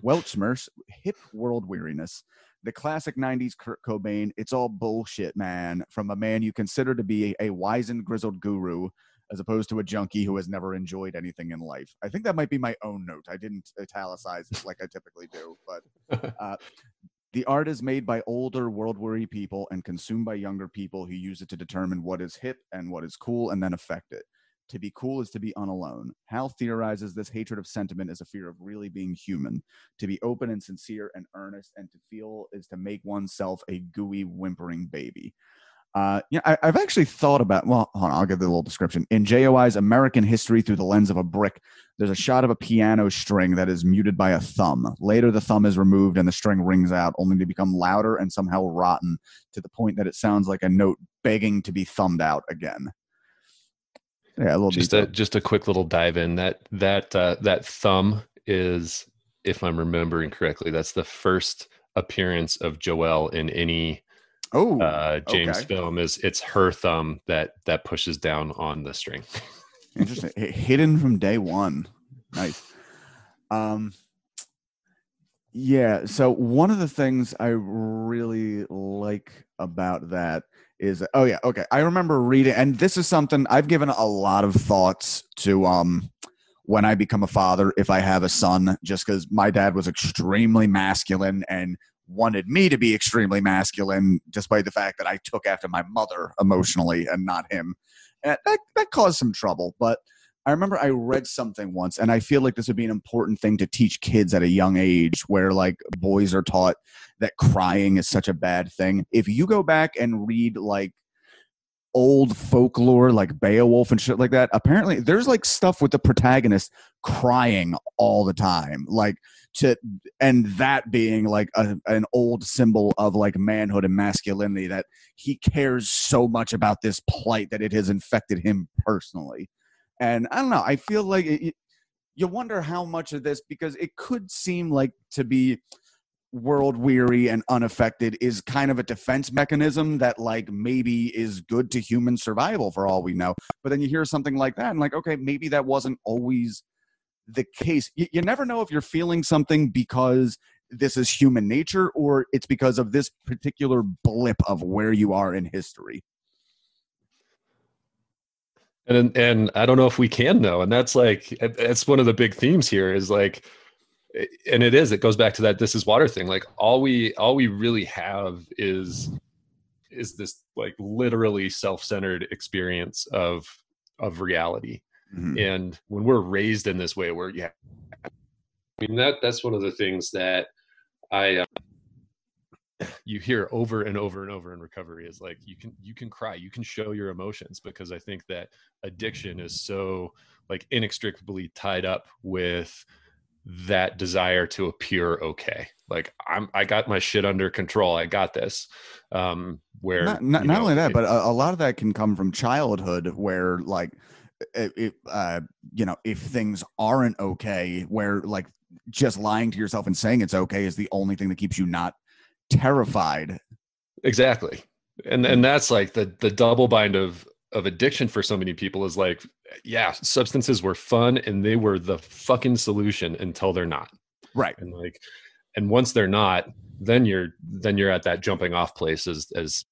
Weltschmerz, hip world weariness. The classic 90s Kurt Cobain, it's all bullshit, man, from a man you consider to be a, a wizened, grizzled guru as opposed to a junkie who has never enjoyed anything in life. I think that might be my own note. I didn't italicize it like I typically do, but (laughs) uh, the art is made by older, world weary people and consumed by younger people who use it to determine what is hip and what is cool and then affect it. To be cool is to be unalone. Hal theorizes this hatred of sentiment is a fear of really being human. To be open and sincere and earnest and to feel is to make oneself a gooey, whimpering baby. Uh, yeah, I, have actually thought about. Well, on, I'll give the little description. In JOI's American History Through the Lens of a Brick, there's a shot of a piano string that is muted by a thumb. Later, the thumb is removed and the string rings out, only to become louder and somehow rotten to the point that it sounds like a note begging to be thumbed out again. Yeah, a little just detail. a just a quick little dive in. That that uh, that thumb is, if I'm remembering correctly, that's the first appearance of Joelle in any oh uh, James okay. film is it's her thumb that that pushes down on the string. (laughs) Interesting, hidden from day one. Nice. Um, yeah. So one of the things I really like about that is oh yeah okay I remember reading and this is something I've given a lot of thoughts to um when I become a father if I have a son just because my dad was extremely masculine and wanted me to be extremely masculine, despite the fact that I took after my mother emotionally and not him. And that, that caused some trouble. But I remember I read something once, and I feel like this would be an important thing to teach kids at a young age where, like, boys are taught that crying is such a bad thing. If you go back and read, like, old folklore like Beowulf and shit like that, apparently there's like stuff with the protagonist crying all the time. Like, to and that being like a, an old symbol of like manhood and masculinity that he cares so much about this plight that it has infected him personally. And i don't know i feel like it, you wonder how much of this because it could seem like to be world weary and unaffected is kind of a defense mechanism that like maybe is good to human survival for all we know. But then you hear something like that and like okay maybe that wasn't always the case. You, you never know if you're feeling something because this is human nature or it's because of this particular blip of where you are in history. And and I don't know if we can know, and that's like that's one of the big themes here is like, and it is it goes back to that this is water thing. Like all we all we really have is is this like literally self-centered experience of of reality Mm-hmm. And when we're raised in this way, where yeah, I mean that that's one of the things that I uh, you hear over and over and over in recovery is like you can you can cry, you can show your emotions because I think that addiction is so like inextricably tied up with that desire to appear okay like i'm i got my shit under control i got this um where not, not, not only that but a, a, lot of that can come from childhood where like uh, you know, if things aren't okay, where like just lying to yourself and saying it's okay is the only thing that keeps you not terrified. Exactly. And and that's like the the double bind of of addiction for so many people is like yeah, substances were fun and they were the fucking solution until they're not. Right. And like and once they're not, then you're then you're at that jumping off place as as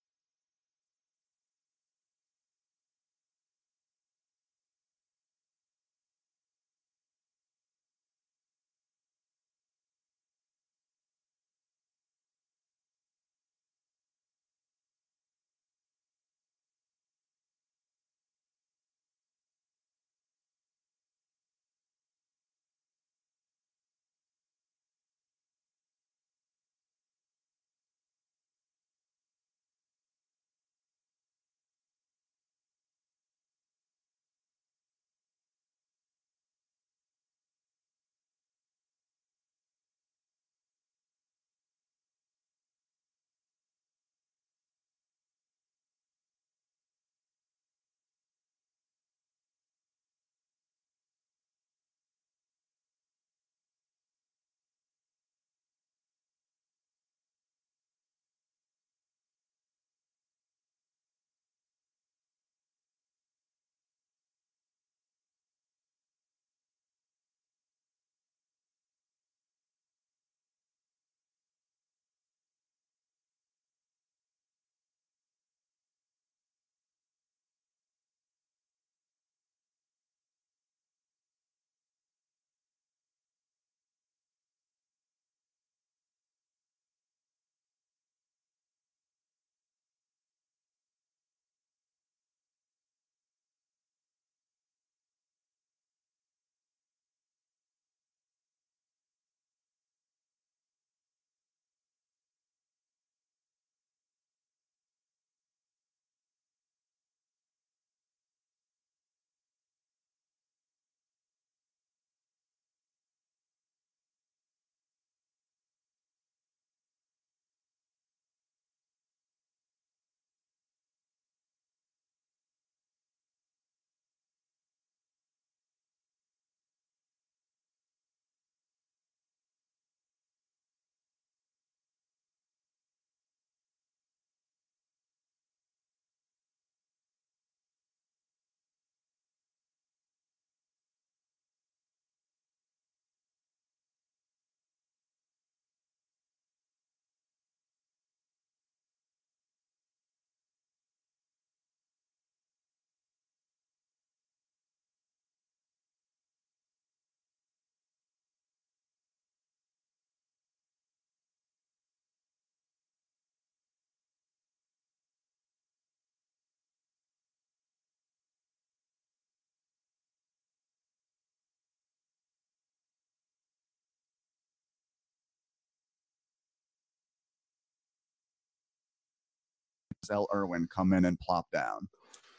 L. Irwin come in and plop down.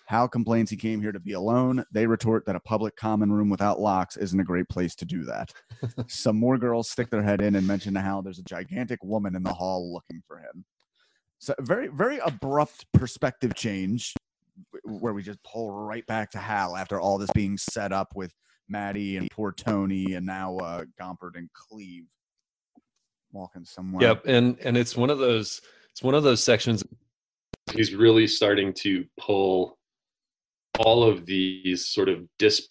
Hal complains he came here to be alone. They retort that a public common room without locks isn't a great place to do that. (laughs) Some more girls stick their head in and mention how there's a gigantic woman in the hall looking for him. So very, very abrupt perspective change where we just pull right back to Hal after all this being set up with Matty and poor Tony and now uh, Gompert and Cleve walking somewhere. Yep, and and it's one of those it's one of those sections he's really starting to pull all of these sort of dis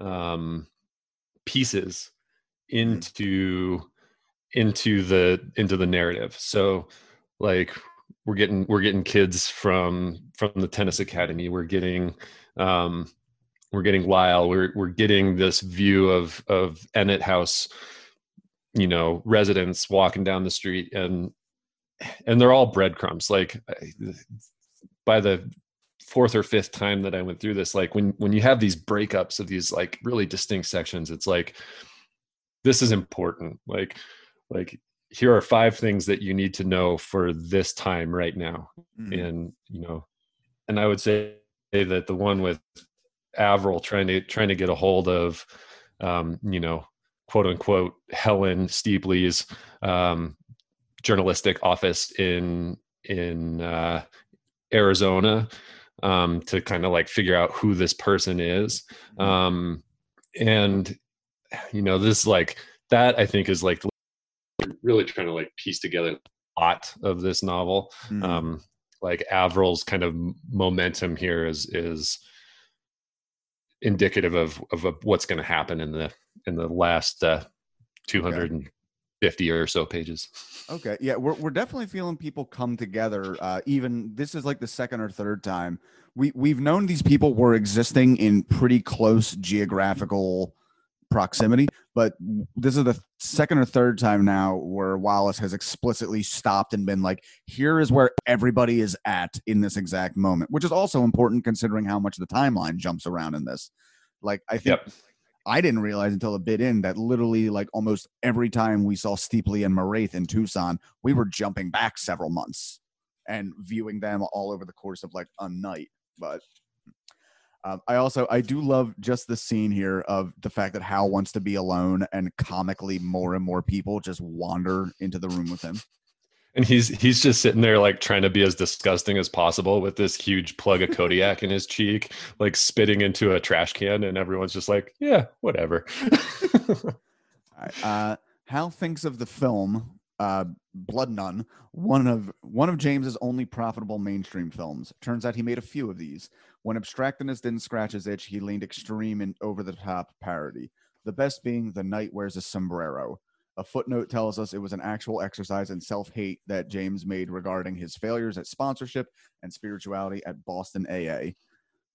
um, pieces into into the into the narrative. So like we're getting we're getting kids from from the tennis academy. We're getting um we're getting Lyle. We're we're getting this view of of Ennet House you know residents walking down the street and and they're all breadcrumbs. Like by the fourth or fifth time that i went through this like when when you have these breakups of these like really distinct sections it's like this is important. Like like here are five things that you need to know for this time right now. Mm-hmm. and you know and i would say that the one with avril trying to trying to get a hold of um you know quote unquote helen steeply's um journalistic office in in uh, Arizona um, to kind of like figure out who this person is. Mm-hmm. Um, and you know, this like that I think is like really trying to like piece together a lot of this novel. Mhm. Um, like Avril's kind of momentum here is is indicative of of, of what's going to happen in the in the last uh, 250 or so pages. Okay, yeah, we're we're definitely feeling people come together. Uh, even this is like the second or third time we we've known these people were existing in pretty close geographical proximity, but this is the second or third time now where Wallace has explicitly stopped and been like, "Here is where everybody is at in this exact moment," which is also important considering how much the timeline jumps around in this. Like, I think. Yep. I didn't realize until a bit in that literally, like almost every time we saw Steeply and Marathe in Tucson, we were jumping back several months and viewing them all over the course of like a night. But um, I also I do love just the scene here of the fact that Hal wants to be alone, and comically more and more people just wander into the room with him. And he's he's just sitting there like trying to be as disgusting as possible with this huge plug of Kodiak in his cheek, like spitting into a trash can, and everyone's just like, yeah, whatever. (laughs) Uh, Hal thinks of the film uh, Blood Nun, one of one of James's only profitable mainstream films. Turns out he made a few of these. When abstractness didn't scratch his itch, he leaned extreme and over the top parody. The best being The Night Wears a Sombrero. A footnote tells us it was an actual exercise in self hate that James made regarding his failures at sponsorship and spirituality at Boston AA.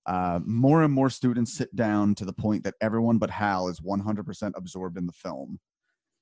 Uh, more and more students sit down to the point that everyone but Hal is 100% absorbed in the film.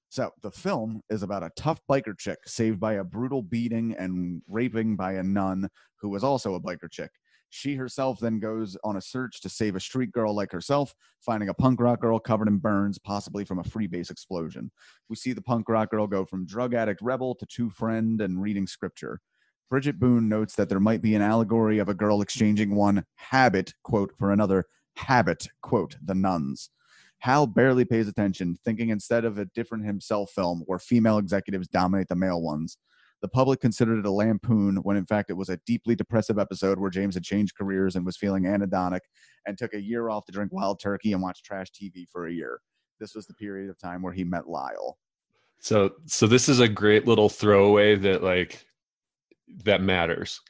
So, the film is about a tough biker chick saved by a brutal beating and raping by a nun who was also a biker chick. She herself then goes on a search to save a street girl like herself, finding a punk rock girl covered in burns, possibly from a freebase explosion. We see the punk rock girl go from drug addict rebel to true friend and reading scripture. Bridget Boone notes that there might be an allegory of a girl exchanging one habit, quote, for another habit, quote, the nuns. Hal barely pays attention, thinking instead of a different himself film where female executives dominate the male ones. The public considered it a lampoon when in fact it was a deeply depressive episode where James had changed careers and was feeling anhedonic and took a year off to drink wild turkey and watch trash TV for a year. This was the period of time where he met Lyle. So so this is a great little throwaway that like that matters.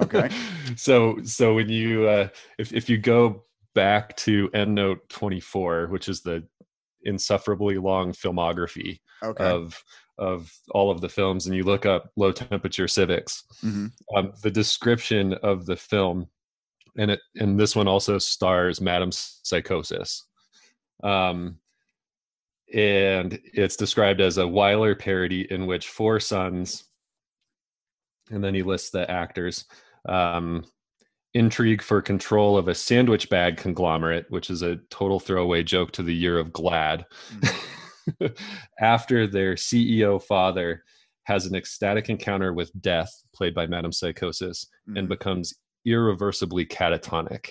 Okay. (laughs) so so when you uh if if you go back to endnote 24, which is the insufferably long filmography Okay. of of all of the films and you look up low temperature civics hmm um, the description of the film and it and this one also stars madame psychosis. Um, and it's described as a weiler parody in which four sons and then he lists the actors um, intrigue for control of a sandwich bag conglomerate which is a total throwaway joke to the year of glad (laughs) (laughs) after their ceo father has an ecstatic encounter with death played by madame psychosis and Mhm. becomes irreversibly catatonic.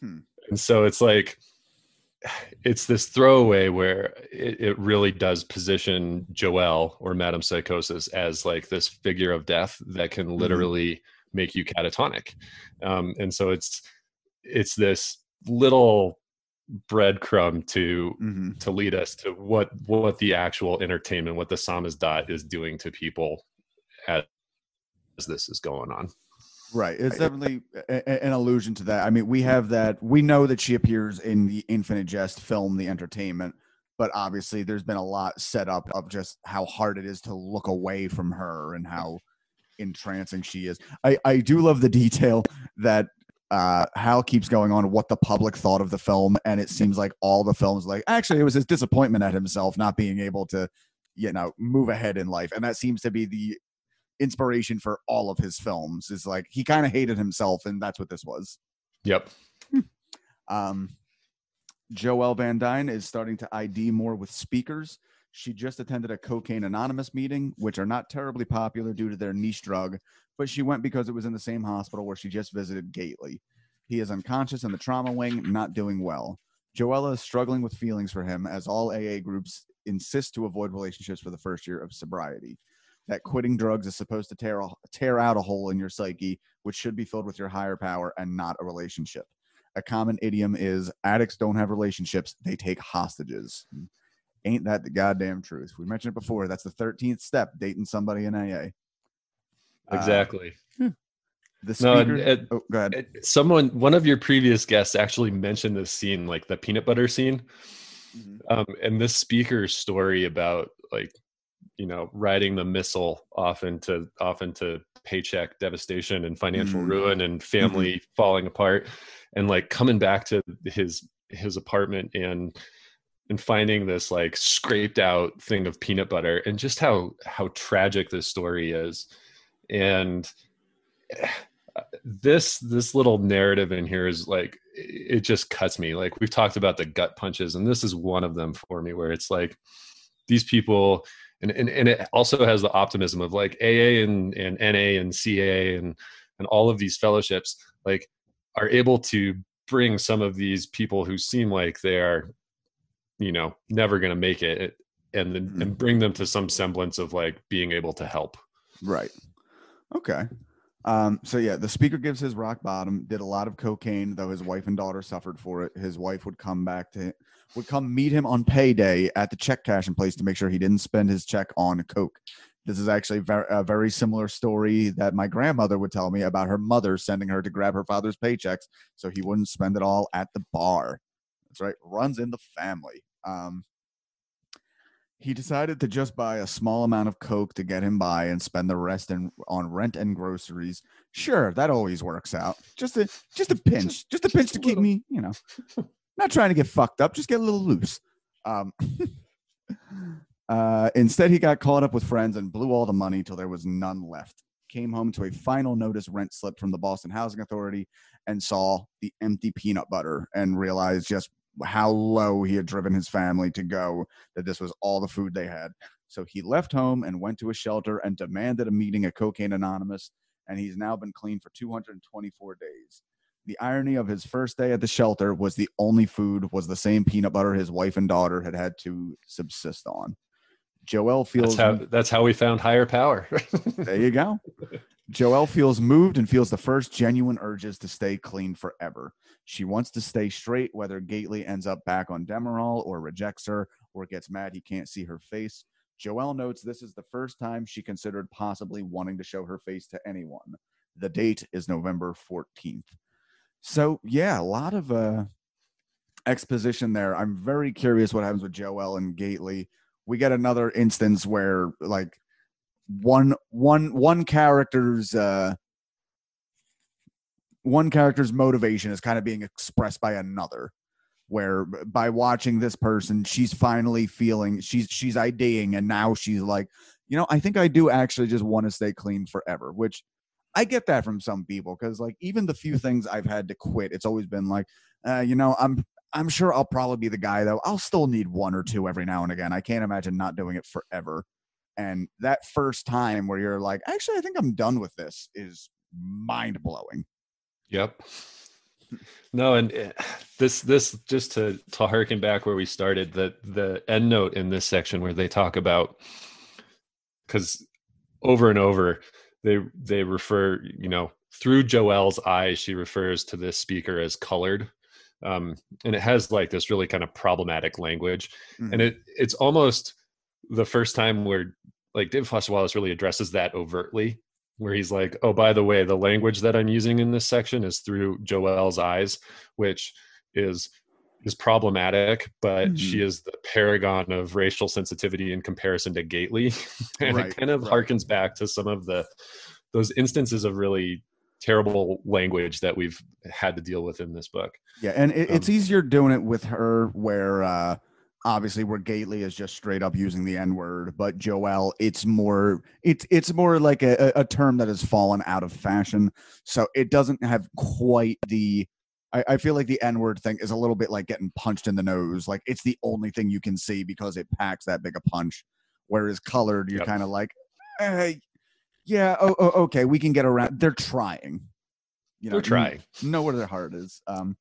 Hmm. And so it's like it's this throwaway where it, it really does position Joelle or Madame Psychosis as like this figure of death that can Mhm. literally make you catatonic. Um, and so it's it's this little breadcrumb to Mhm. to lead us to what what the actual entertainment, what the samizdat is doing to people as this is going on. Right. It's definitely a- an allusion to that. I mean, we have that. We know that she appears in the Infinite Jest film, The Entertainment, but obviously there's been a lot set up of just how hard it is to look away from her and how entrancing she is. I, I do love the detail that uh, Hal keeps going on what the public thought of the film, and it seems like all the films, like actually, it was his disappointment at himself not being able to, you know, move ahead in life, and that seems to be the inspiration for all of his films. Is like he kind of hated himself, and that's what this was. Yep. (laughs) Um, Joelle Van Dyne is starting to ID more with speakers. She just attended a Cocaine Anonymous meeting, which are not terribly popular due to their niche drug, but she went because it was in the same hospital where she just visited Gately. He is unconscious in the trauma wing, not doing well. Joelle is struggling with feelings for him, as all AA groups insist to avoid relationships for the first year of sobriety. That quitting drugs is supposed to tear, a, tear out a hole in your psyche, which should be filled with your higher power and not a relationship a common idiom is addicts don't have relationships they take hostages hmm. Ain't that the goddamn truth? We mentioned it before. That's the 13th step, dating somebody in AA. Uh, Exactly. the No, speaker. and it- oh, go ahead. It- Someone, one of your previous guests actually mentioned this scene, like the peanut butter scene. Mhm. um, and this speaker's story about like you know riding the missile off into off into paycheck devastation and financial Mm. ruin and family falling apart and like coming back to his his apartment and and finding this like scraped out thing of peanut butter and just how how tragic this story is and this this little narrative in here is like it just cuts me. Like we've talked about the gut punches and this is one of them for me where it's like these people and and, and it also has the optimism of like aa and and na and ca and and all of these fellowships like are able to bring some of these people who seem like they are you know never going to make it and then and mm-hmm. bring them to some semblance of like being able to help. Right. Okay. Um, so yeah, the speaker gives his rock bottom, did a lot of cocaine, though his wife and daughter suffered for it. His wife would come back to would come meet him on payday at the check cashing place to make sure he didn't spend his check on coke. This is actually a very similar story that my grandmother would tell me about her mother sending her to grab her father's paychecks so he wouldn't spend it all at the bar. That's right, runs in the family. Um, he decided to just buy a small amount of coke to get him by and spend the rest in, on rent and groceries. Sure, that always works out. Just a just a (laughs) pinch, just a pinch to keep me, you know, not trying to get fucked up, just get a little loose. Um, (laughs) uh, instead, he got caught up with friends and blew all the money till there was none left. Came home to a final notice rent slip from the Boston Housing Authority and saw the empty peanut butter and realized just how low he had driven his family to go that this was all the food they had. So he left home and went to a shelter and demanded a meeting at Cocaine Anonymous, and he's now been clean for 224 days. The irony of his first day at the shelter was the only food was the same peanut butter his wife and daughter had had to subsist on. Joelle feels that's how that's how we found higher power (laughs) there you go. Joelle feels moved and feels the first genuine urges to stay clean forever. She wants to stay straight, whether Gately ends up back on Demerol or rejects her or gets mad he can't see her face. Joelle notes this is the first time she considered possibly wanting to show her face to anyone. The date is November 14th. So, yeah, a lot of uh, exposition there. I'm very curious what happens with Joelle and Gately. We get another instance where, like, one one one character's uh one character's motivation is kind of being expressed by another where by watching this person she's finally feeling she's she's IDing and now she's like you know i think i do actually just want to stay clean forever which i get that from some people because like even the few things i've had to quit it's always been like uh, you know i'm i'm sure i'll probably be the guy though. I'll still need one or two every now and again. I can't imagine not doing it forever and that first time where you're like, actually, I think I'm done with this is mind blowing. Yep. No, and eh, this this just to to harken back where we started, the the end note in this section where they talk about because over and over they they refer, you know, through Joelle's eyes, she refers to this speaker as colored. Um, and it has like this really kind of problematic language. And it it's almost the first time where like David Foster Wallace really addresses that overtly, where he's like, "Oh, by the way, the language that I'm using in this section is through Joelle's eyes, which is is problematic, but she is the paragon of racial sensitivity in comparison to Gately, (laughs) and Right, it kind of right. harkens back to some of the those instances of really terrible language that we've had to deal with in this book. yeah, and it, it's um, easier doing it with her where uh obviously where Gately is just straight up using the N word, but Joelle, it's more it's it's more like a, a a term that has fallen out of fashion. So it doesn't have quite the I, I feel like the N word thing is a little bit like getting punched in the nose. Like it's the only thing you can see because it packs that big a punch. Whereas colored, you're Yep. kind of like, hey, yeah, oh, oh, okay, we can get around. They're trying. You know, They're trying. you know where their heart is. Um,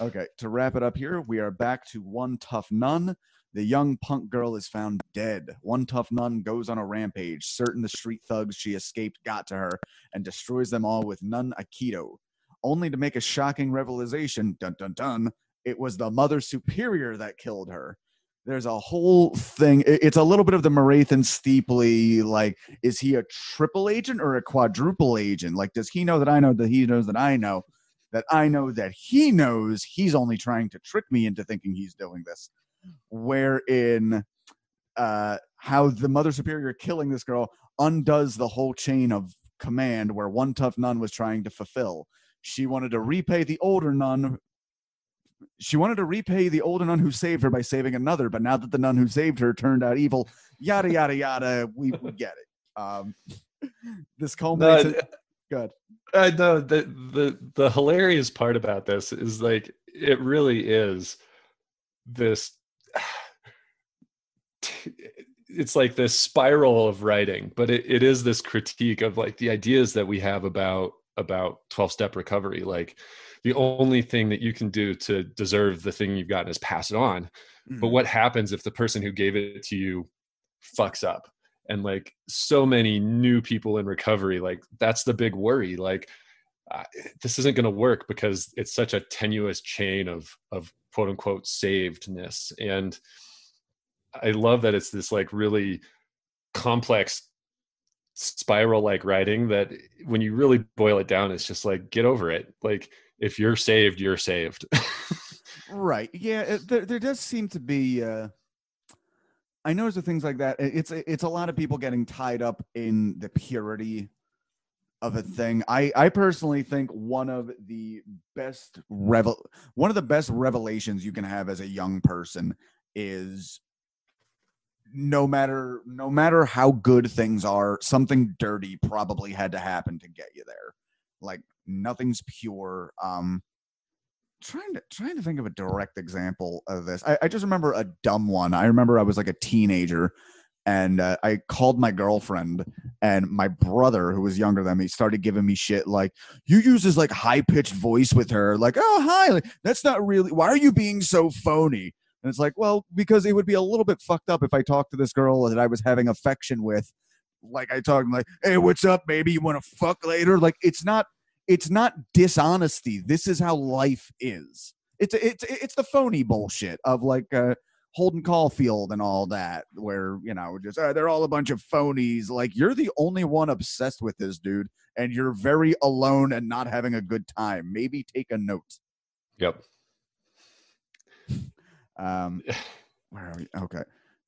okay, to wrap it up here, we are back to one tough nun. The young punk girl is found dead. One tough nun goes on a rampage, certain the street thugs she escaped got to her, and destroys them all with nun Aikido. Only to make a shocking revelation, dun dun dun, it was the Mother Superior that killed her. there's a whole thing. It's a little bit of the Marathe and Steeply. Like, is he a triple agent or a quadruple agent? Like, does he know that I know that he knows that I know that I know that he knows he's only trying to trick me into thinking he's doing this? Wherein, uh, how the Mother Superior killing this girl undoes the whole chain of command where one tough nun was trying to fulfill. She wanted to repay the older nun she wanted to repay the older nun who saved her by saving another, but now that the nun who saved her turned out evil, yada yada yada, we, we get it. Um, this culminates. No, good. I know the the the hilarious part about this is like it really is this. (sighs) It's like this spiral of writing, but it, it is this critique of like the ideas that we have about about 12 step recovery. Like the only thing that you can do to deserve the thing you've gotten is pass it on. Mm-hmm. But what happens if the person who gave it to you fucks up? And like so many new people in recovery, like that's the big worry. Like uh, this isn't going to work because it's such a tenuous chain of of quote unquote savedness. And I love that it's this like really complex spiral like writing that when you really boil it down it's just like get over it like if you're saved, you're saved. (laughs) right. Yeah. There, there does seem to be. Uh, I notice with things like that. It's it's a lot of people getting tied up in the purity of a thing. I I personally think one of the best revel one of the best revelations you can have as a young person is no matter no matter how good things are, something dirty probably had to happen to get you there. Like nothing's pure. Um, trying to trying to think of a direct example of this. I, I just remember a dumb one. I remember I was like a teenager and uh, I called my girlfriend, and my brother, who was younger than me, started giving me shit like, "You use this like high pitched voice with her, like, oh hi, like, that's not really. Why are you being so phony?" And it's like, well, because it would be a little bit fucked up if I talked to this girl that I was having affection with, like I talked like, "Hey, what's up, baby? You want to fuck later?" Like, it's not it's not dishonesty. This is how life is. It's it's it's the phony bullshit of like uh, Holden Caulfield and all that, where you know just uh, they're all a bunch of phonies. Like you're the only one obsessed with this dude, and you're very alone and not having a good time. Maybe take a note. Yep. (laughs) Um, (sighs) where are we? Okay.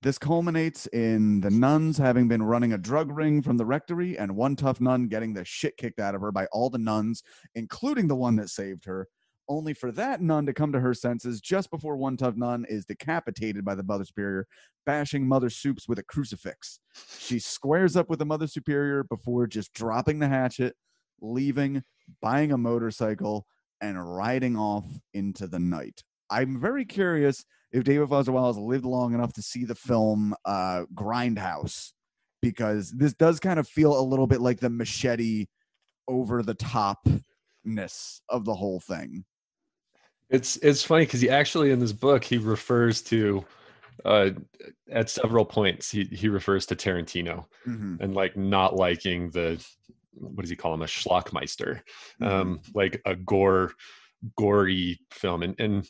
This culminates in the nuns having been running a drug ring from the rectory and one tough nun getting the shit kicked out of her by all the nuns, including the one that saved her, only for that nun to come to her senses just before one tough nun is decapitated by the Mother Superior, bashing Mother Supes with a crucifix. She squares up with the Mother Superior before just dropping the hatchet, leaving, buying a motorcycle, and riding off into the night. I'm very curious if David Foster Wallace lived long enough to see the film uh, Grindhouse, because this does kind of feel a little bit like the machete over the topness of the whole thing. It's it's funny because he actually in this book he refers to uh, at several points he he refers to Tarantino mm-hmm. and like not liking the what does he call him a schlockmeister, mm-hmm. um, like a gore gory film and and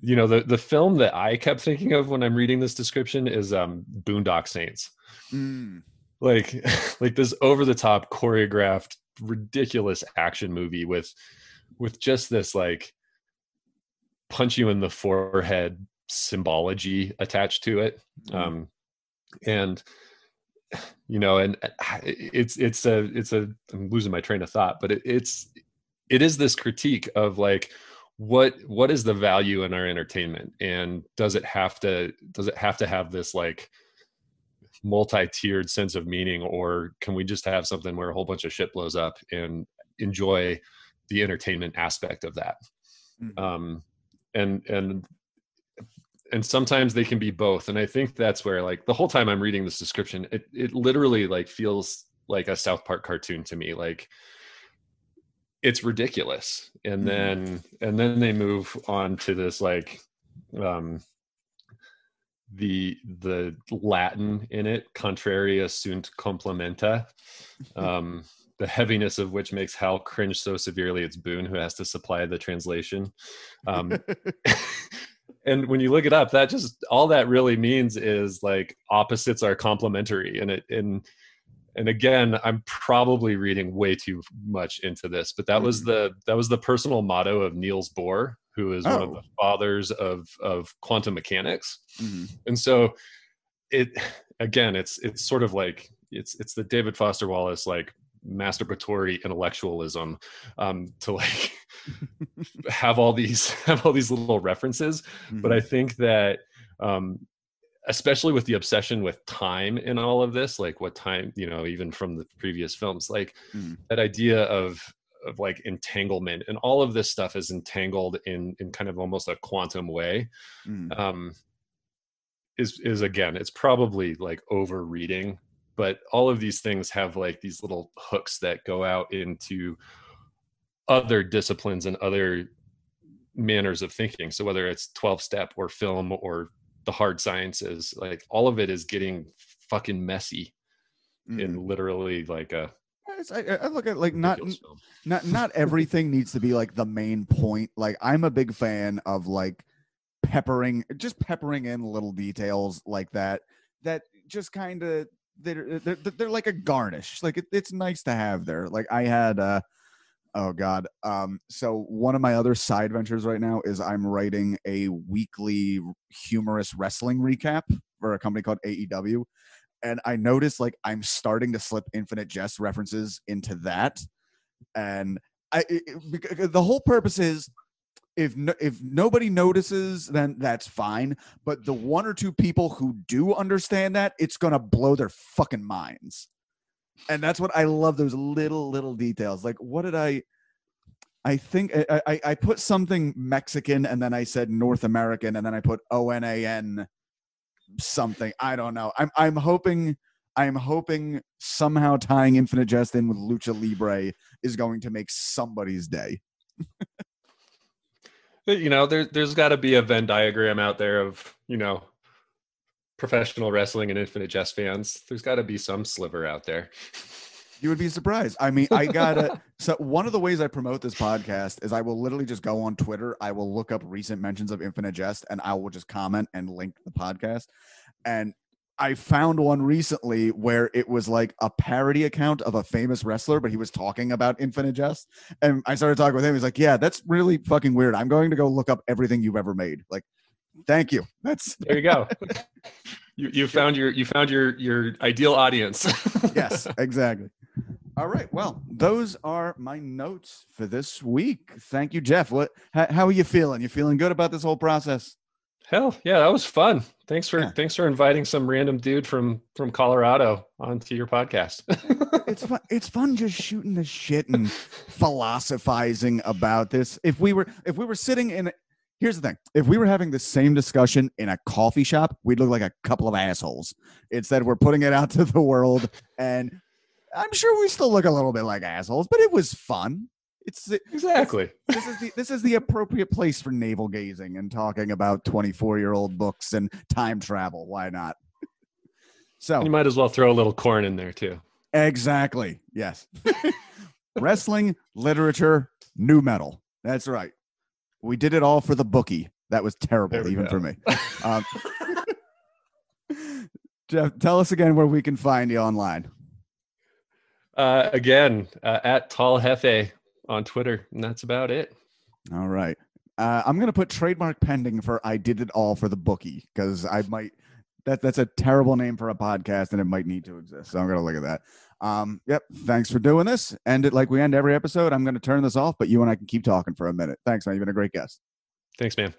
you know the the film that I kept thinking of when I'm reading this description is um Boondock Saints. Mm. Like (laughs) like this over the top choreographed ridiculous action movie with with just this like punch you in the forehead symbology attached to it. Mm. Um and you know and uh, it's it's a it's a I'm losing my train of thought but it, it's it is this critique of like what what is the value in our entertainment and does it have to does it have to have this like multi-tiered sense of meaning or can we just have something where a whole bunch of shit blows up and enjoy the entertainment aspect of that mm-hmm. um and and and sometimes they can be both and i think that's where like the whole time i'm reading this description it it literally like feels like a south park cartoon to me like it's ridiculous. And mm-hmm. then and then they move on to this like um the the latin in it contraria sunt complementa (laughs) um the heaviness of which makes hal cringe so severely it's boone who has to supply the translation. Um (laughs) and when you look it up, that just all that really means is like opposites are complementary, and it and and again, I'm probably reading way too much into this, but that was Mhm. the that was the personal motto of Niels Bohr, who is one of Oh. the fathers of of quantum mechanics. Mhm. And so it again, it's it's sort of like it's it's the David Foster Wallace like masturbatory intellectualism um, to like (laughs) have all these (laughs) have all these little references but Mhm. i think that um especially with the obsession with time in all of this like what time you know even from the previous films like Mhm. that idea of of like entanglement and all of this stuff is entangled in in kind of almost a quantum way Mhm. um is is again it's probably like over reading but all of these things have like these little hooks that go out into other disciplines and other manners of thinking so whether it's 12 step or film or the hard sciences like all of it is getting fucking messy Mhm. in literally like a I, I look at like not not not (laughs) everything needs to be like the main point. Like I'm a big fan of like peppering just peppering in little details like that that just kind of they're, they're they're like a garnish. Like it, it's nice to have there. Like I had uh oh god. Um so one of my other side ventures right now is I'm writing a weekly humorous wrestling recap for a company called AEW and I noticed like I'm starting to slip Infinite Jest references into that, and I it, the whole purpose is if no, if nobody notices, then that's fine. But the one or two people who do understand that, it's gonna blow their fucking minds, and that's what I love. Those little little details. Like, what did I? I think I, I, I put something Mexican and then I said North American and then I put O N A N something. I don't know. I'm I'm hoping I'm hoping somehow tying Infinite Jest in with Lucha Libre is going to make somebody's day. You know there, there's got to be a venn diagram out there of you know professional wrestling and infinite jest fans there's got to be some sliver out there (laughs) You would be surprised. I mean, I gotta. so one of the ways I promote this podcast is I will literally just go on Twitter. I will look up recent mentions of Infinite Jest, and I will just comment and link the podcast. And I found one recently where it was like a parody account of a famous wrestler, but he was talking about Infinite Jest. And I started talking with him. He's like, "Yeah, that's really fucking weird. I'm going to go look up everything you've ever made." Like, thank you. That's (laughs) there you go (laughs) you, you found your you found your your ideal audience (laughs) yes, exactly. All right. Well, those are my notes for this week. Thank you, Jeff. What? How, how are you feeling? You feeling good about this whole process? hell yeah that was fun thanks for Yeah. thanks for inviting some random dude from from colorado onto your podcast It's fun. It's fun just shooting the shit and philosophizing about this. If we were, if we were sitting in, here's the thing: if we were having the same discussion in a coffee shop, we'd look like a couple of assholes. Instead, we're putting it out (laughs) to the world, and I'm sure we still look a little bit like assholes, but it was fun. It's exactly this is the this is the appropriate place for navel gazing and talking about 24 year old books and time travel. Why not? (laughs) So you might as well throw a little Korn in there too exactly, yes. (laughs) Wrestling, literature, nu metal. That's right. We did it all for the bookie. That was terrible, even go. for me. (laughs) Um, Jeff, tell us again where we can find you online. uh, again uh, at tall jefe on twitter and that's about it All right. Uh, I'm gonna put trademark pending for I did it all for the bookie because I might that that's a terrible name for a podcast and it might need to exist. So I'm gonna look at that. Um, yep. Thanks for doing this. End it like we end every episode. I'm gonna turn this off, but you and I can keep talking for a minute. Thanks, man. You've been a great guest. thanks man